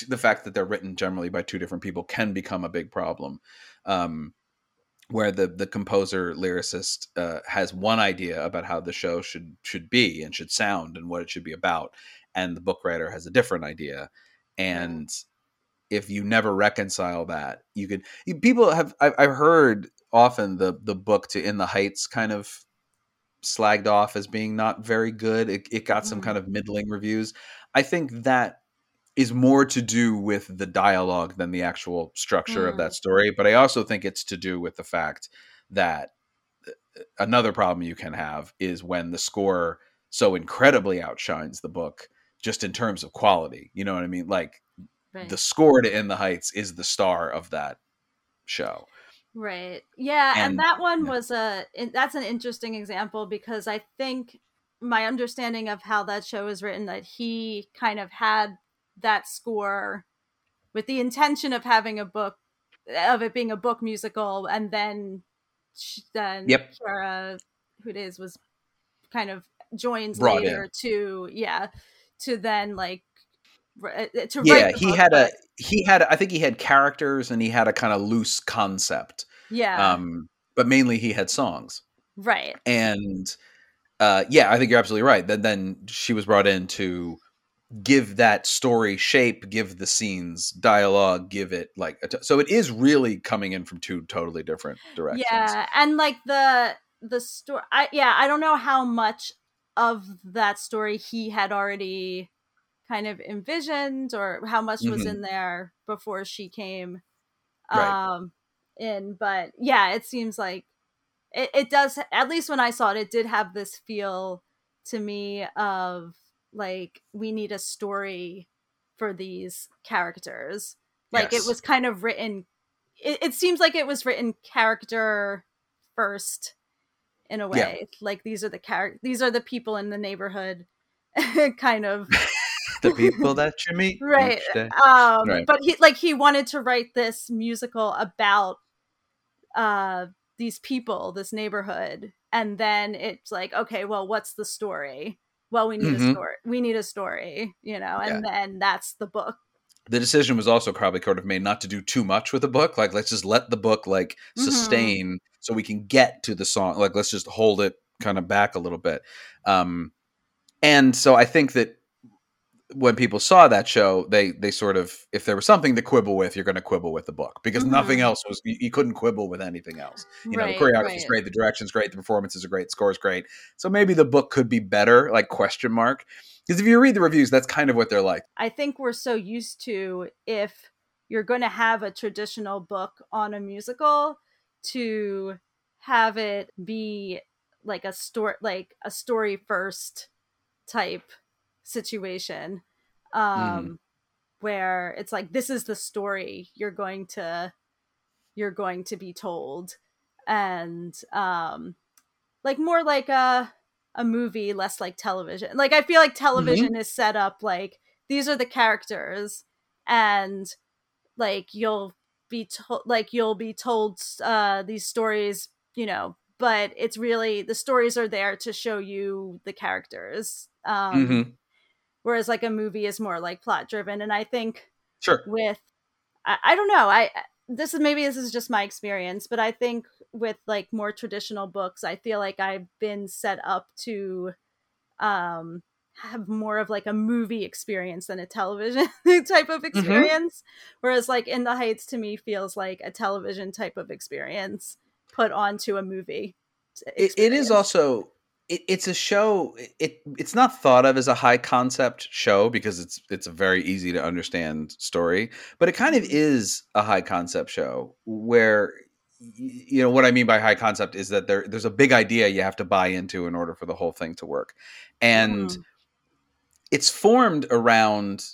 the fact that they're written generally by two different people can become a big problem. Um, where the the composer lyricist uh, has one idea about how the show should should be and should sound and what it should be about and the book writer has a different idea and if you never reconcile that you could you, people have I've, I've heard often the the book to in the heights kind of slagged off as being not very good it, it got some kind mm. of middling reviews i think that is more to do with the dialogue than the actual structure mm. of that mm. story. But I also think it's to do with the fact that uh, another problem you can have is when the score so incredibly outshines the book just in terms of quality. You know what I mean? Like right. the score to In the Heights is the star of that show. Right. Yeah, and, and that one yeah. was a that's an interesting example because I think my understanding of how that show was written that he kind of had that score with the intention of having a book of it being a book musical and then then yep. Who it is was kind of joins Brought later in. to yeah to then like uh, to yeah he had a he had i think he had characters and he had a kind of loose concept yeah um but mainly he had songs right and uh yeah i think you're absolutely right then then she was brought in to give that story shape, give the scenes dialogue, give it like so it is really coming in from two totally different directions. Yeah, and like the the story I yeah, I don't know how much of that story he had already kind of envisioned or how much was mm-hmm. in there before she came right. um in but yeah, it seems like it, it does at least when I saw it it did have this feel to me of like we need a story for these characters. Like Yes. it was kind of written it, it seems like it was written character first in a Yeah. way. Like these are the char- these are the people in the neighborhood kind of the people that you meet right um Right. but he like he wanted to write this musical about uh these people this neighborhood and then it's like okay well what's the story well we need Mhm. a story we need a story you know and then that's the book the decision was also probably sort of made not to do too much with the book. Like, let's just let the book like Mhm. sustain so we can get to the song. Like, let's just hold it kind of back a little bit. Um, and so I think that when people saw that show, they they sort of if there was something to quibble with, you're going to quibble with the book because nothing Mhm. else was. You, you couldn't quibble with anything else. You right, know, the choreography's right. great, the direction's great, the performances are great, the score's great. So maybe the book could be better. Like question mark. Because if you read the reviews, that's kind of what they're like. I think we're so used to if you're going to have a traditional book on a musical to have it be like a story like a story first type situation um where it's like this is the story you're going to you're going to be told. And um like more like a a movie less like television. Like i feel like television is set up like these are the characters and like you'll be told like you'll be told uh these stories you know but it's really the stories are there to show you the characters um Mhm. Whereas like a movie is more like plot driven and i think Sure. with I, I don't know i this is maybe this is just my experience but i think with like more traditional books i feel like i've been set up to um have more of like a movie experience than a television type of experience whereas like in the heights to me feels like a television type of experience put onto a movie It, it is also it, it's a show. It it's not thought of as a high concept show because it's it's a very easy to understand story, but it kind of is a high concept show where you know what I mean by high concept is that there there's a big idea you have to buy into in order for the whole thing to work, and Mhm. it's formed around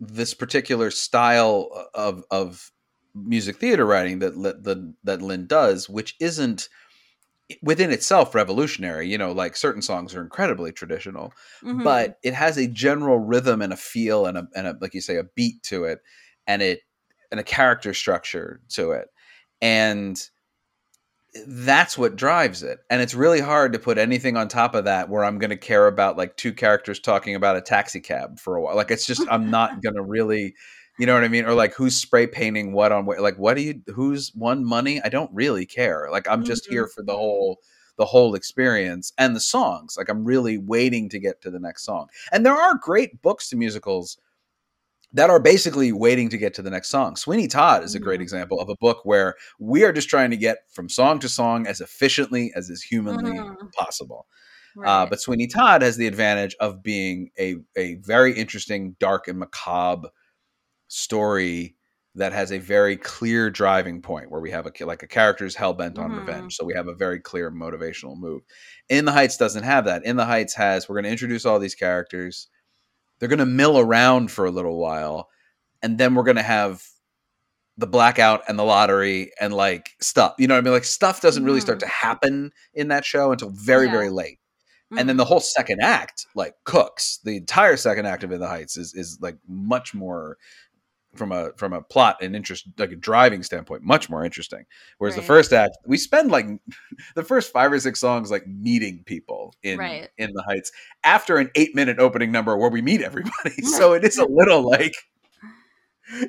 this particular style of of music theater writing that that that Lin does, which isn't within itself revolutionary. You know, like certain songs are incredibly traditional, Mhm. but it has a general rhythm and a feel and a and a like you say a beat to it, and it and a character structure to it, and that's what drives it. And it's really hard to put anything on top of that where I'm going to care about like two characters talking about a taxi cab for a while. Like it's just I'm not going to really, you know what I mean? Or like who's spray painting what on what? Like what do you? Who's won money? I don't really care. Like I'm just Mhm. here for the whole the whole experience and the songs. Like I'm really waiting to get to the next song. And there are great books to musicals that are basically waiting to get to the next song. Sweeney Todd is a great Mhm. example of a book where we are just trying to get from song to song as efficiently as is humanly Mhm. possible. Uh, but Sweeney Todd has the advantage of being a a very interesting, dark and macabre story that has a very clear driving point where we have a like a character is hell bent on Mhm. revenge, so we have a very clear motivational move. In the Heights doesn't have that. In the Heights has we're going to introduce all these characters. They're going to mill around for a little while, and then we're going to have the blackout and the lottery and like stuff. You know what I mean? Like stuff doesn't really start Mhm. to happen in that show until very Yeah. very late and then Mhm. the whole second act like cooks the entire second act of in the heights is is like much more from a from a plot and interest like a driving standpoint much more interesting. Whereas the first act we spend like the first five or six songs like meeting people in Right. in the heights after an eight minute opening number where we meet everybody. So it is a little like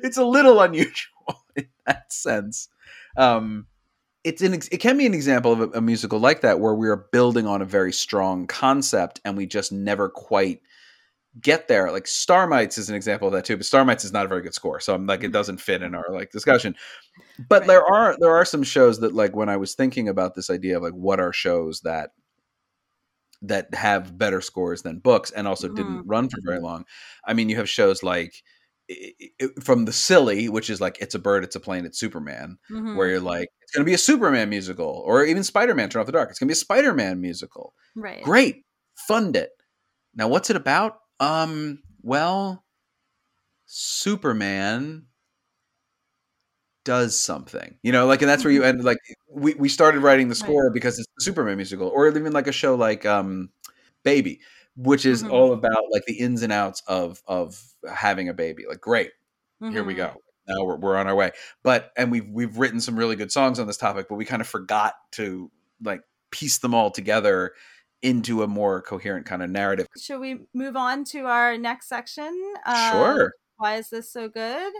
it's a little unusual in that sense. Um it's an it can be an example of a, a musical like that where we are building on a very strong concept and we just never quite get there like starmites is an example of that too but starmites is not a very good score so i'm like it mm-hmm. doesn't fit in our like discussion but Right. there are there are some shows that like when i was thinking about this idea of like what are shows that that have better scores than books and also didn't mm-hmm. run for very mm-hmm. long i mean you have shows like from the silly which is like it's a bird it's a plane it's superman Mhm. where you're like, it's going to be a Superman musical, or even Spider Man Turn Off the Dark. It's going to be a Spider Man musical. right. Great, fund it. Now, what's it about? Um, well, Superman does something, you know, like, and that's where you Mhm. end. Like, we we started writing the Right. score because it's the Superman musical, or even like a show like um, Baby, which is Mhm. all about like the ins and outs of of having a baby. Like, great, here we go. Now we're, we're on our way. But and we've we've written some really good songs on this topic, but we kind of forgot to like piece them all together into a more coherent kind of narrative. Should we move on to our next section? Um, Sure. Why is this so good?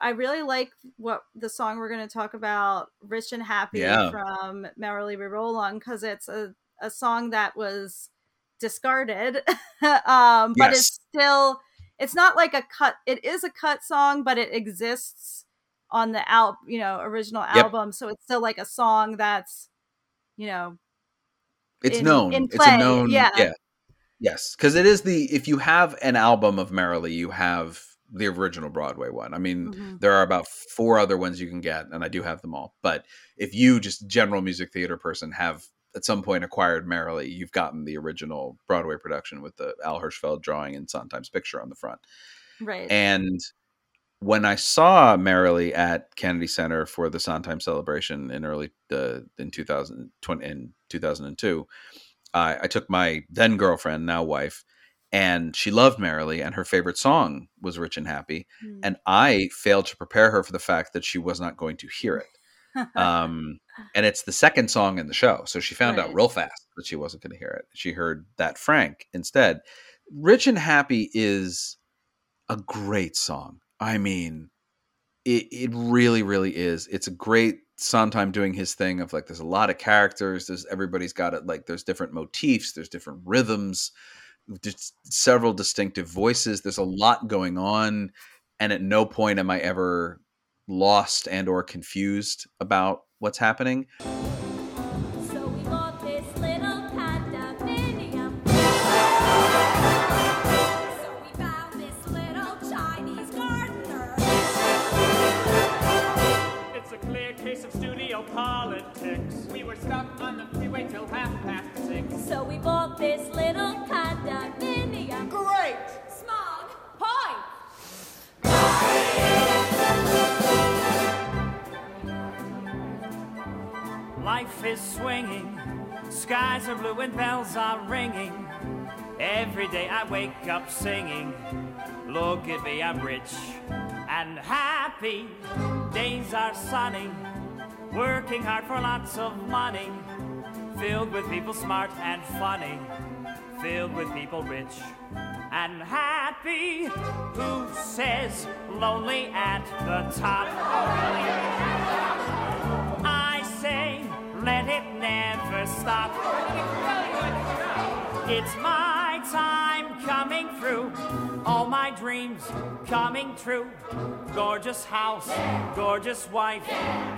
I really like what the song we're going to talk about, "Rich and Happy" Yeah. from "Merrily We Roll On," because it's a a song that was discarded, um, but it's still it's not like a cut. It is a cut song, but it exists on the al you know original Yep. album, so it's still like a song that's you know It's in- known. in it's a known. yeah. Yeah. Yes, because it is the if you have an album of Merrily, you have the original Broadway one. I mean, Mhm. there are about four other ones you can get, and I do have them all. But if you just general music theater person have at some point acquired Merrily, you've gotten the original Broadway production with the Al Hirschfeld drawing and Sondheim's picture on the front. right. And when I saw Merrily at Kennedy Center for the Sondheim celebration in early uh, in 2020 in 2002, I, I took my then girlfriend, now wife, and she loved Merrily, and her favorite song was "Rich and Happy." Mm. And I failed to prepare her for the fact that she was not going to hear it. Um, and it's the second song in the show, so she found out real fast that she wasn't going to hear it. She heard that Frank instead. "Rich and Happy" is a great song. I mean, it it really really is. It's a great Sondheim doing his thing of like there's a lot of characters. There's everybody's got it like there's different motifs. There's different rhythms. Just several distinctive voices. There's a lot going on, and at no point am I ever lost and or confused about what's happening. Studio politics. We were stuck on the freeway till half past six. So we bought this little condominium. Great! Smog point. Life is swinging, skies are blue and bells are ringing. Every day I wake up singing. Look at me, I'm rich and happy. Days are sunny, working hard for lots of money. Filled with people smart and funny. Filled with people rich and happy. Who says lonely at the top? I say, let it never stop. It's my time coming through. All my dreams coming true. Gorgeous house, gorgeous wife.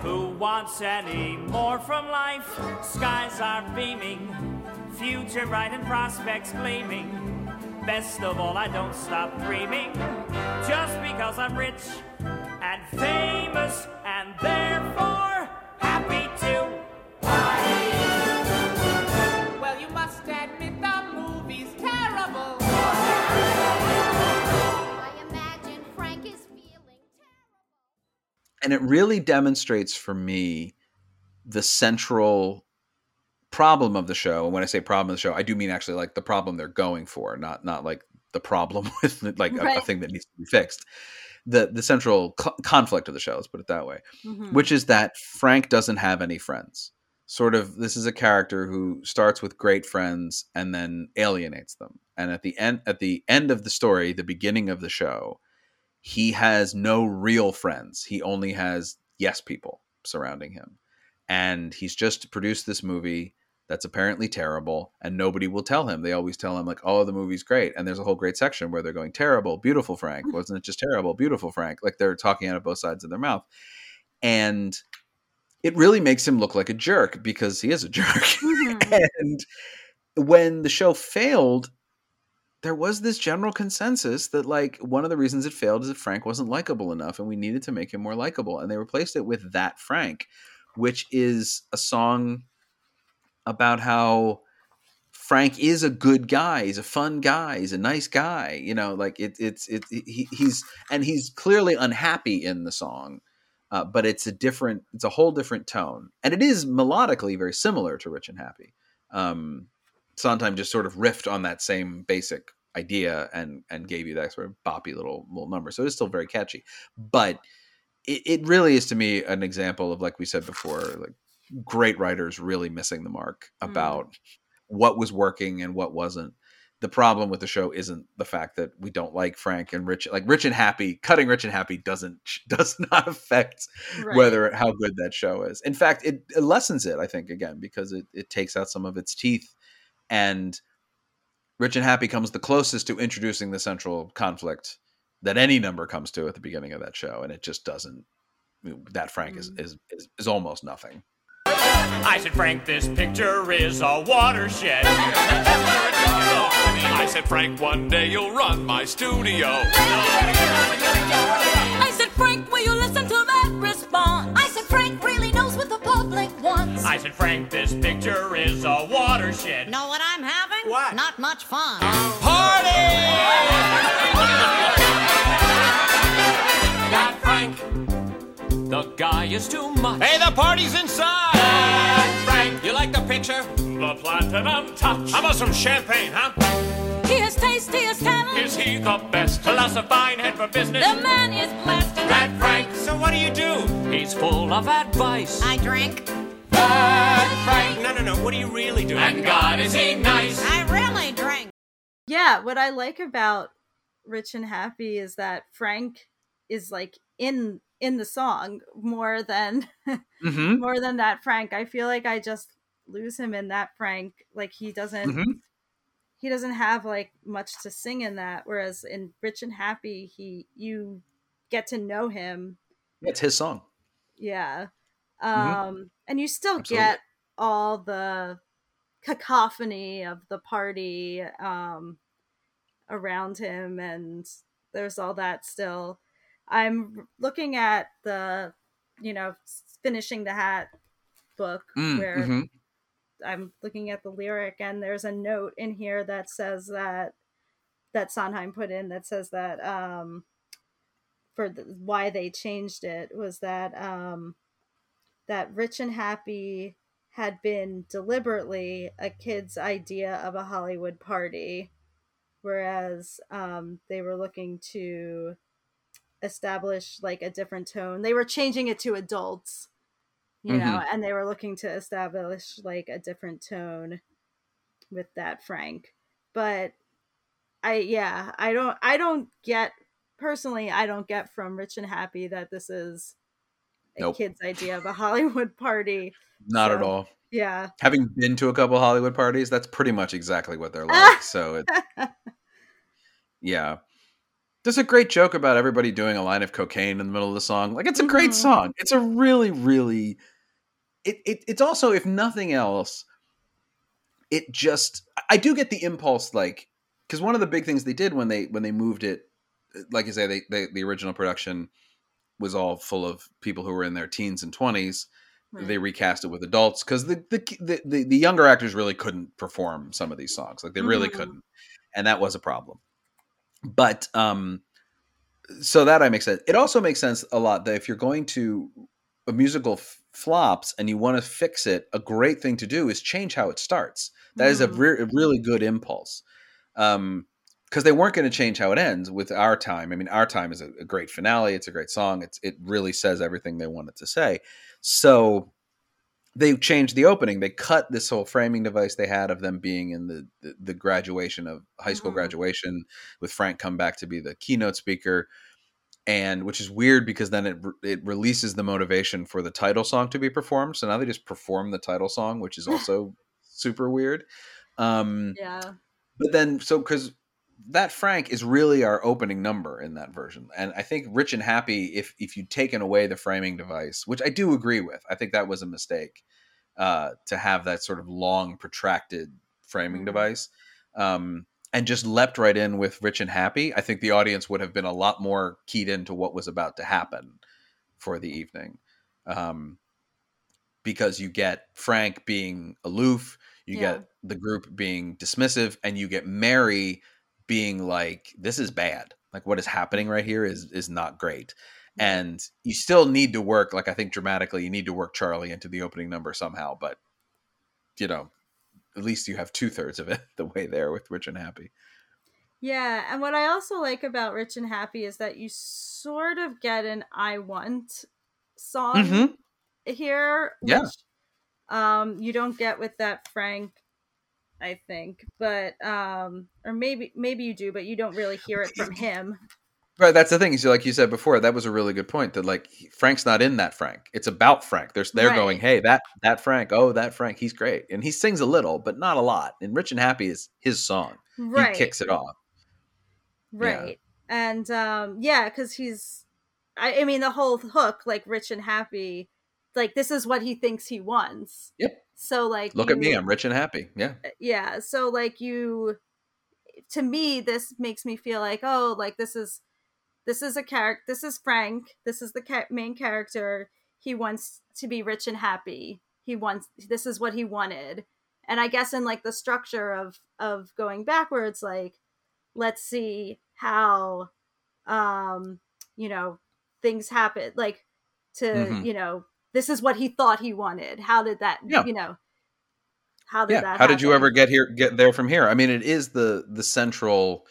Who wants any more from life? Skies are beaming, future bright and prospects gleaming. Best of all, I don't stop dreaming. Just because I'm rich and famous and therefore happy too. And it really demonstrates for me the central problem of the show and when i say problem of the show i do mean actually like the problem they're going for not not like the problem with like a- a, thing that needs to be fixed. The the central co- conflict of the show let's put it that way Mhm. which is that frank doesn't have any friends. Sort of this is a character who starts with great friends and then alienates them. And at the end at the end of the story the beginning of the show he has no real friends. He only has yes people surrounding him. And he's just produced this movie that's apparently terrible and nobody will tell him. They always tell him like oh the movie's great. And there's a whole great section where they're going terrible beautiful frank. Wasn't it just terrible beautiful frank? Like they're talking out of both sides of their mouth. And it really makes him look like a jerk because he is a jerk. Mhm. and when the show failed there was this general consensus that like one of the reasons it failed is that frank wasn't likable enough and we needed to make him more likable and they replaced it with that frank which is a song about how Frank is a good guy. He's a fun guy. He's a nice guy. You know, like it, it's it, he, he's and he's clearly unhappy in the song, uh, but it's a different, it's a whole different tone, and it is melodically very similar to Rich and Happy. Um, Sondheim just sort of riffed on that same basic idea and and gave you that sort of boppy little little number. So it's still very catchy, but it, it really is to me an example of like we said before, like great writers really missing the mark mm. about what was working and what wasn't. The problem with the show isn't the fact that we don't like Frank and Rich. Like Rich and Happy, cutting Rich and Happy doesn't does not affect Right. whether how good that show is. In fact, it, it lessens it. I think again because it it takes out some of its teeth, and Rich and Happy comes the closest to introducing the central conflict that any number comes to at the beginning of that show, and it just doesn't. That Frank is, mm. is is is almost nothing. I said, Frank, this picture is a watershed. I said, Frank, one day you'll run my studio. I said, Frank, will you listen to that response? I said, Frank really knows what the public wants. I said, Frank, this picture is a watershed. Know what I'm having? What? Not much fun. Party! That Frank. The guy is too much. Hey, the party's inside. Frank, you like the picture? The platinum touch. How about some champagne, huh? He has taste, he has talent. Is he the best? Plus a fine head for business. The man is blessed. That Frank. So what do you do? He's full of advice. I drink. That Frank. No, no, no. What do you really do? And God, is he nice? I really drink. Yeah, what I like about Rich and Happy is that Frank is like in in the song more than Mm-hmm. more than that Frank. I feel like I just lose him in that Frank. Like he doesn't Mhm. he doesn't have like much to sing in that whereas in Rich and Happy he you get to know him. It's his song. Yeah. Mhm. Um and you still Absolutely. get all the cacophony of the party um around him and there's all that still i'm looking at the you know finishing the hat book Mm, where mhm. i'm looking at the lyric and there's a note in here that says that that sondheim put in that says that um for the, why they changed it was that um that rich and happy had been deliberately a kid's idea of a hollywood party whereas um they were looking to establish like a different tone. They were changing it to adults you know and they were looking to establish like a different tone with that frank. But i yeah i don't i don't get personally i don't get from rich and happy that this is Nope. kid's idea of a hollywood party Not at all. yeah Having been to a couple Hollywood parties, that's pretty much exactly what they're like. so it, yeah. There's a great joke about everybody doing a line of cocaine in the middle of the song. Like it's a great Mhm. song. It's a really, really. It, it it's also, if nothing else, it just I do get the impulse like because one of the big things they did when they when they moved it, like I say, they, they the original production was all full of people who were in their teens and twenties they recast it with adults because the, the the the younger actors really couldn't perform some of these songs like they really Mhm. couldn't and that was a problem but um so that i make sense it also makes sense a lot that if you're going to a musical f- flops and you want to fix it a great thing to do is change how it starts That is a, Mhm. re- a really good impulse um because they weren't going to change how it ends with our time i mean our time is a, a great finale it's a great song it's it really says everything they wanted to say so they changed the opening. They cut this whole framing device they had of them being in the the, the graduation of high school Mhm. graduation with Frank come back to be the keynote speaker, and which is weird because then it it releases the motivation for the title song to be performed. So now they just perform the title song, which is also super weird. Um, yeah but then so because that frank is really our opening number in that version and i think rich and happy if if you'd taken away the framing device which i do agree with i think that was a mistake uh to have that sort of long protracted framing Mhm. device um and just leapt right in with rich and happy i think the audience would have been a lot more keyed into what was about to happen for the evening um because you get frank being aloof You Yeah. get the group being dismissive, and you get Mary being like, "This is bad. Like what is happening right here is is not great." And you still need to work, like I think dramatically, you need to work Charlie into the opening number somehow. But you know, at least you have two thirds of it the way there with Rich and Happy. Yeah, and what I also like about Rich and Happy is that you sort of get an I want song Mhm. here, which Yeah. um you don't get with that Frank, I think. But um or maybe maybe you do, but you don't really hear it from him. Right, that's the thing. So, like you said before, that was a really good point. That like Frank's not in that Frank. It's about Frank. They're they're Right. going, hey, that that Frank. Oh, that Frank. He's great, and he sings a little, but not a lot. And Rich and Happy is his song. Right. He kicks it off. Yeah. Right. And um yeah, cuz he's I, I mean the whole hook like rich and happy like this is what he thinks he wants. Yep. So like Look at me, I'm rich and happy. Yeah, yeah so like you to me this makes me feel like oh like this is this is a character this is frank this is the ca- main character he wants to be rich and happy he wants this is what he wanted and i guess in like the structure of of going backwards like let's see how um you know things happen like to Mhm. you know this is what he thought he wanted how did that Yeah. you know how did yeah. that How did you ever get here? Get there from here? I mean, it is the the central.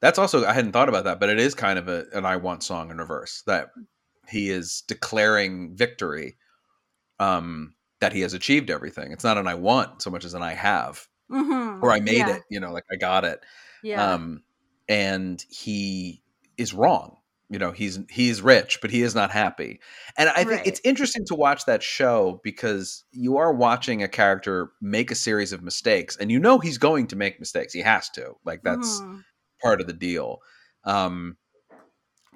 That's also I hadn't thought about that, but it is kind of a, an I want song in reverse that he is declaring victory. Um, that he has achieved everything. It's not an I want so much as an I have. Mhm. or I made yeah. it, you know, like I got it. Yeah. Um, and he is wrong. You know, he's he's rich, but he is not happy. And I think Right. it's interesting to watch that show because you are watching a character make a series of mistakes, and you know he's going to make mistakes. He has to. Like that's Mhm. part of the deal. Um,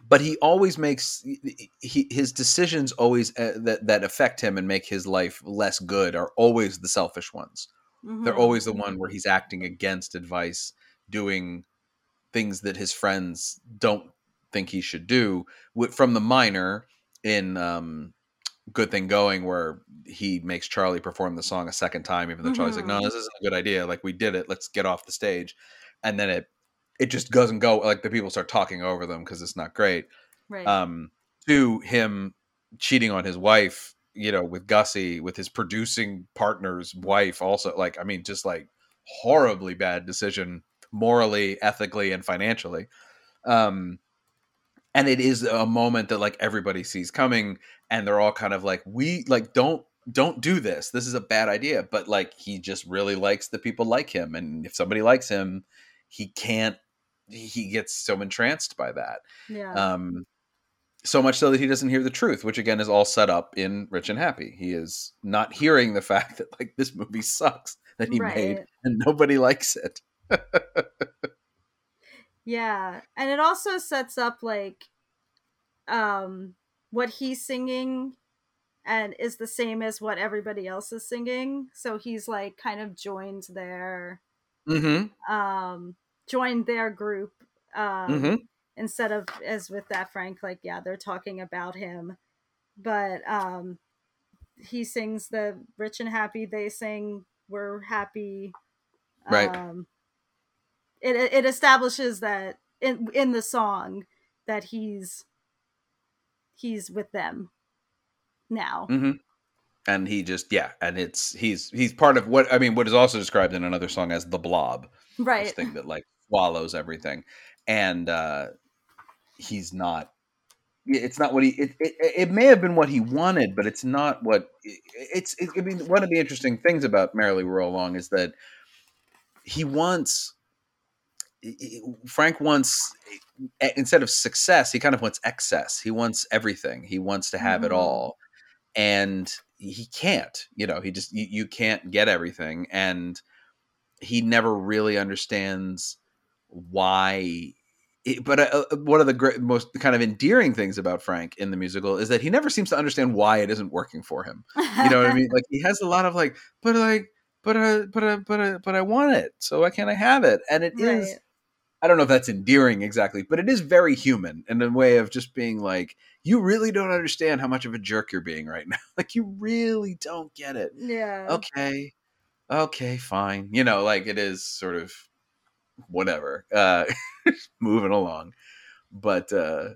but he always makes he, his decisions always uh, that that affect him and make his life less good are always the selfish ones they're Mhm. always the one where he's acting against advice, doing things that his friends don't think he should do. From the minor in um, Good Thing Going, where he makes Charlie perform the song a second time, even though Charlie's like, "No, Mhm. this isn't a good idea. Like we did it. Let's get off the stage." And then it it just doesn't go. Like the people start talking over them because it's not great right. um to him cheating on his wife you know with gussie with his producing partner's wife also like i mean just like horribly bad decision morally ethically and financially um and it is a moment that like everybody sees coming and they're all kind of like we like don't don't do this this is a bad idea but like he just really likes the people like him and if somebody likes him he can't he gets so entranced by that yeah. um, so much so that he doesn't hear the truth, which again is all set up in Rich and Happy. He is not hearing the fact that like this movie sucks that he made and nobody likes it. yeah. And it also sets up like um what he's singing and is the same as what everybody else is singing. So he's like kind of joined their Mm-hmm. um joined their group um Mhm. instead of as with that frank like yeah they're talking about him but um he sings the rich and happy they sing we're happy Right. um it it establishes that in in the song that he's he's with them now Mm-hmm. And he just yeah, and it's he's he's part of what I mean. What is also described in another song as the blob, this right thing that like swallows everything, and uh he's not. It's not what he. It, it, it may have been what he wanted, but it's not what. It's. It, I mean, one of the interesting things about Merrily Roll Along is that he wants. Frank wants instead of success, he kind of wants excess. He wants everything. He wants to have it Mhm. all, and he can't. You know, he just you, you can't get everything, and he never really understands why. It, but uh, uh, one of the great, most kind of endearing things about Frank in the musical is that he never seems to understand why it isn't working for him. You know what I mean? Like he has a lot of like, but like, but uh, but uh, but uh, but I want it, so why can't I have it? And it is. I don't know if that's endearing exactly, but it is very human in a way of just being like, you really don't understand how much of a jerk you're being right now. like you really don't get it. yeah Okay. okay, fine. You know, like it is sort of whatever, uh, moving along. But uh,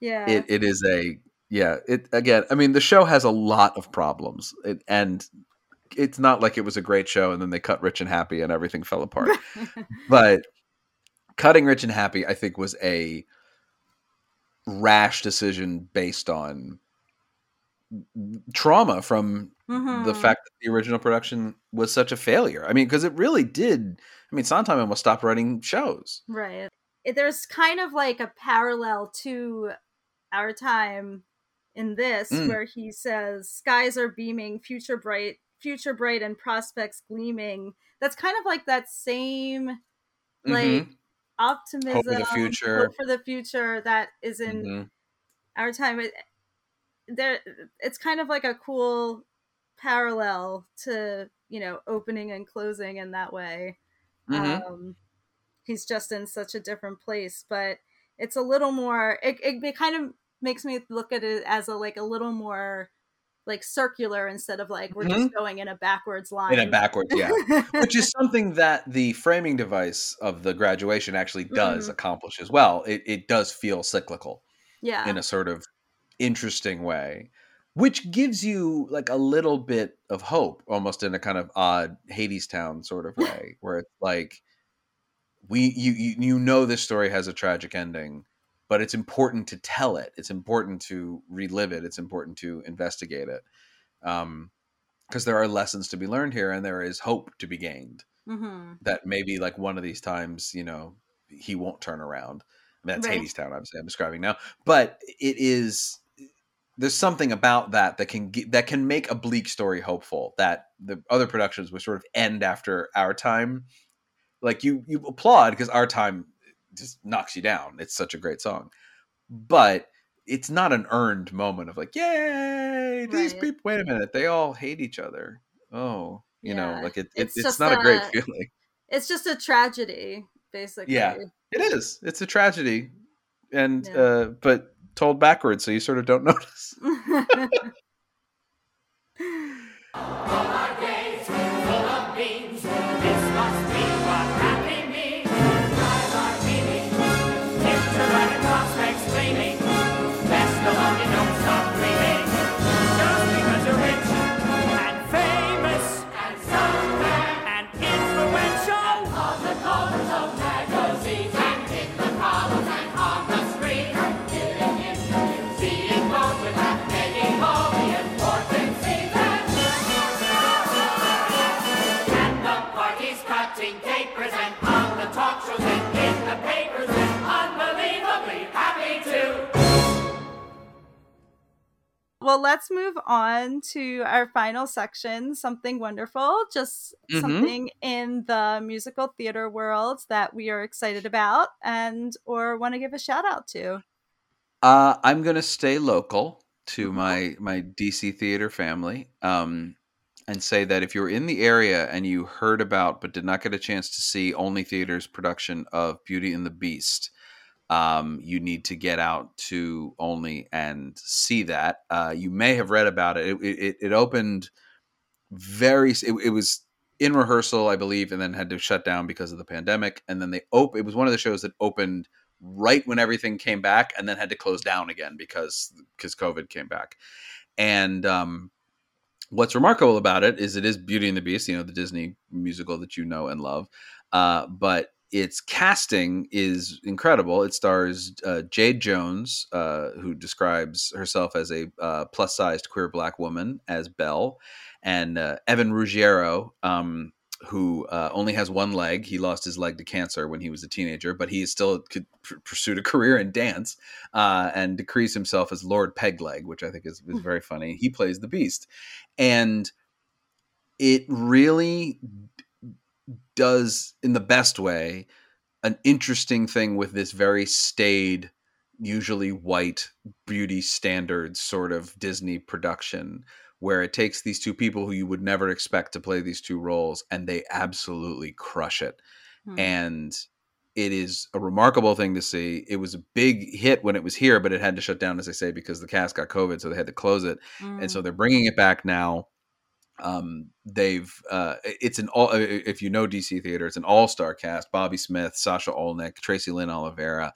Yeah. it, it is a yeah. It again. I mean, the show has a lot of problems, it, and it's not like it was a great show and then they cut Rich and Happy and everything fell apart. but cutting Rich and Happy, I think, was a rash decision based on trauma from the Mhm. fact that the original production was such a failure. I mean, because it really did. I mean, Sondheim almost stopped writing shows. Right. There's kind of like a parallel to our time in this Mm. where he says skies are beaming, future bright, future bright and prospects gleaming. That's kind of like that same like Mhm. Optimism, future. hope for the future that is in Mhm. our time. It, there, it's kind of like a cool parallel to you know opening and closing in that way. Mhm. Um, he's just in such a different place, but it's a little more. It, it, it kind of makes me look at it as a like a little more like circular instead of like we're just going in a backwards line. Mm-hmm. in a backwards, yeah. Which is something that the framing device of the graduation actually does Mhm. accomplish as well. It it does feel cyclical. yeah, in a sort of interesting way, which gives you like a little bit of hope, almost in a kind of odd Hadestown sort of way, where it's like we you you, you know this story has a tragic ending, but it's important to tell it. It's important to relive it. It's important to investigate it. Um because there are lessons to be learned here and there is hope to be gained hmm that maybe like one of these times, you know, he won't turn around. I mean, that's Right. Hadestown, obviously, I'm describing now. But it is there's something about that that can get, that can make a bleak story hopeful. That the other productions would sort of end after our time. Like you you applaud because our time just knocks you down. It's such a great song, but it's not an earned moment of like, yay, these Right. people. Wait a minute, they all hate each other. Oh, you know, like it, it It's it's, not a great feeling. It's just a tragedy, basically. Yeah. It is. It's a tragedy, and Yeah. uh, but told backwards, so you sort of don't notice. on to our final section something wonderful, just Mhm. something in the musical theater world that we are excited about and or want to give a shout out to. Uh, I'm gonna stay local to Mm-hmm. my my DC theater family, um, and say that if you're in the area and you heard about but did not get a chance to see Olney Theater's production of Beauty and the Beast, um, you need to get out to Olney and see that. Uh, you may have read about it. It, it, it opened very. It, it was in rehearsal, I believe, and then had to shut down because of the pandemic. And then they op- It was one of the shows that opened right when everything came back, and then had to close down again because because COVID came back. And um, what's remarkable about it is it is Beauty and the Beast, you know, the Disney musical that you know and love. Uh, but its casting is incredible. It stars uh, Jade Jones, uh, who describes herself as a uh, plus-sized queer black woman as Belle, and uh, Evan Ruggiero, um, who uh, only has one leg. He lost his leg to cancer when he was a teenager, but he still could pr- pursued a career in dance uh, and decrees himself as Lord Pegleg, which I think is, is very funny. He plays the Beast, and it really does, in the best way, an interesting thing with this very staid, usually white beauty standards sort of Disney production, where it takes these two people who you would never expect to play these two roles, and they absolutely crush it Hmm. and it is a remarkable thing to see. It was a big hit when it was here, but it had to shut down, as I say, because the cast got COVID, so they had to close it. And so Mm. they're bringing it back now. Um, they've uh, it's an all if you know DC theater, it's an all star cast: Bobby Smith, Sasha Olinick, Tracy Lynn Olivera.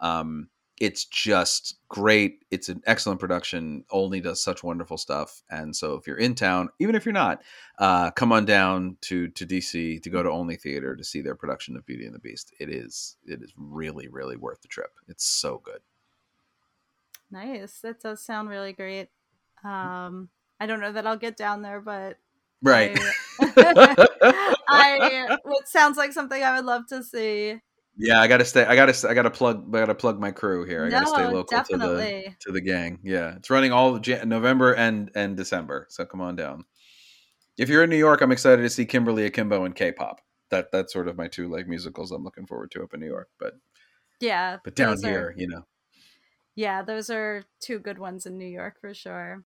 Um, it's just great. It's an excellent production. Olney does such wonderful stuff, and so if you're in town, even if you're not, uh, come on down to to DC to go to Olney Theater to see their production of Beauty and the Beast. It is it is really really worth the trip. It's so good. Nice. That does sound really great. Um, I don't know that I'll get down there, but Right. I, I it sounds like something I would love to see. yeah, I gotta stay. I gotta. I gotta plug. I gotta plug my crew here. I gotta stay No, local to the to the gang. Yeah, it's running all Jan- November and and December. So come on down. If you're in New York, I'm excited to see Kimberly Akimbo and K-pop. That that's sort of my two like musicals I'm looking forward to up in New York. But Yeah. but down those are- here, you know. yeah, those are two good ones in New York for sure.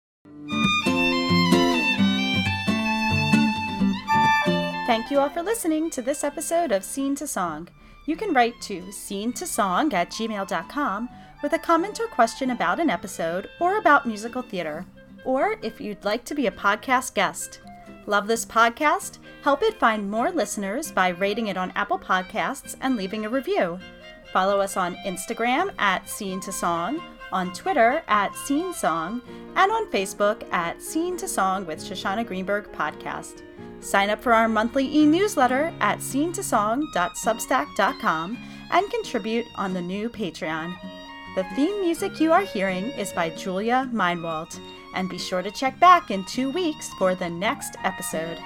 Thank you all for listening to this episode of Scene to Song. You can write to scene to song at gmail.com with a comment or question about an episode or about musical theater, or if you'd like to be a podcast guest. Love this podcast? Help it find more listeners by rating it on Apple Podcasts and leaving a review. Follow us on Instagram at Scene to Song, on Twitter at Scene Song, and on Facebook at Scene to Song with Shoshana Greenberg Podcast. Sign up for our monthly e newsletter at scenetosong.substack.com and contribute on the new Patreon. The theme music you are hearing is by Julia Meinwald, and be sure to check back in two weeks for the next episode.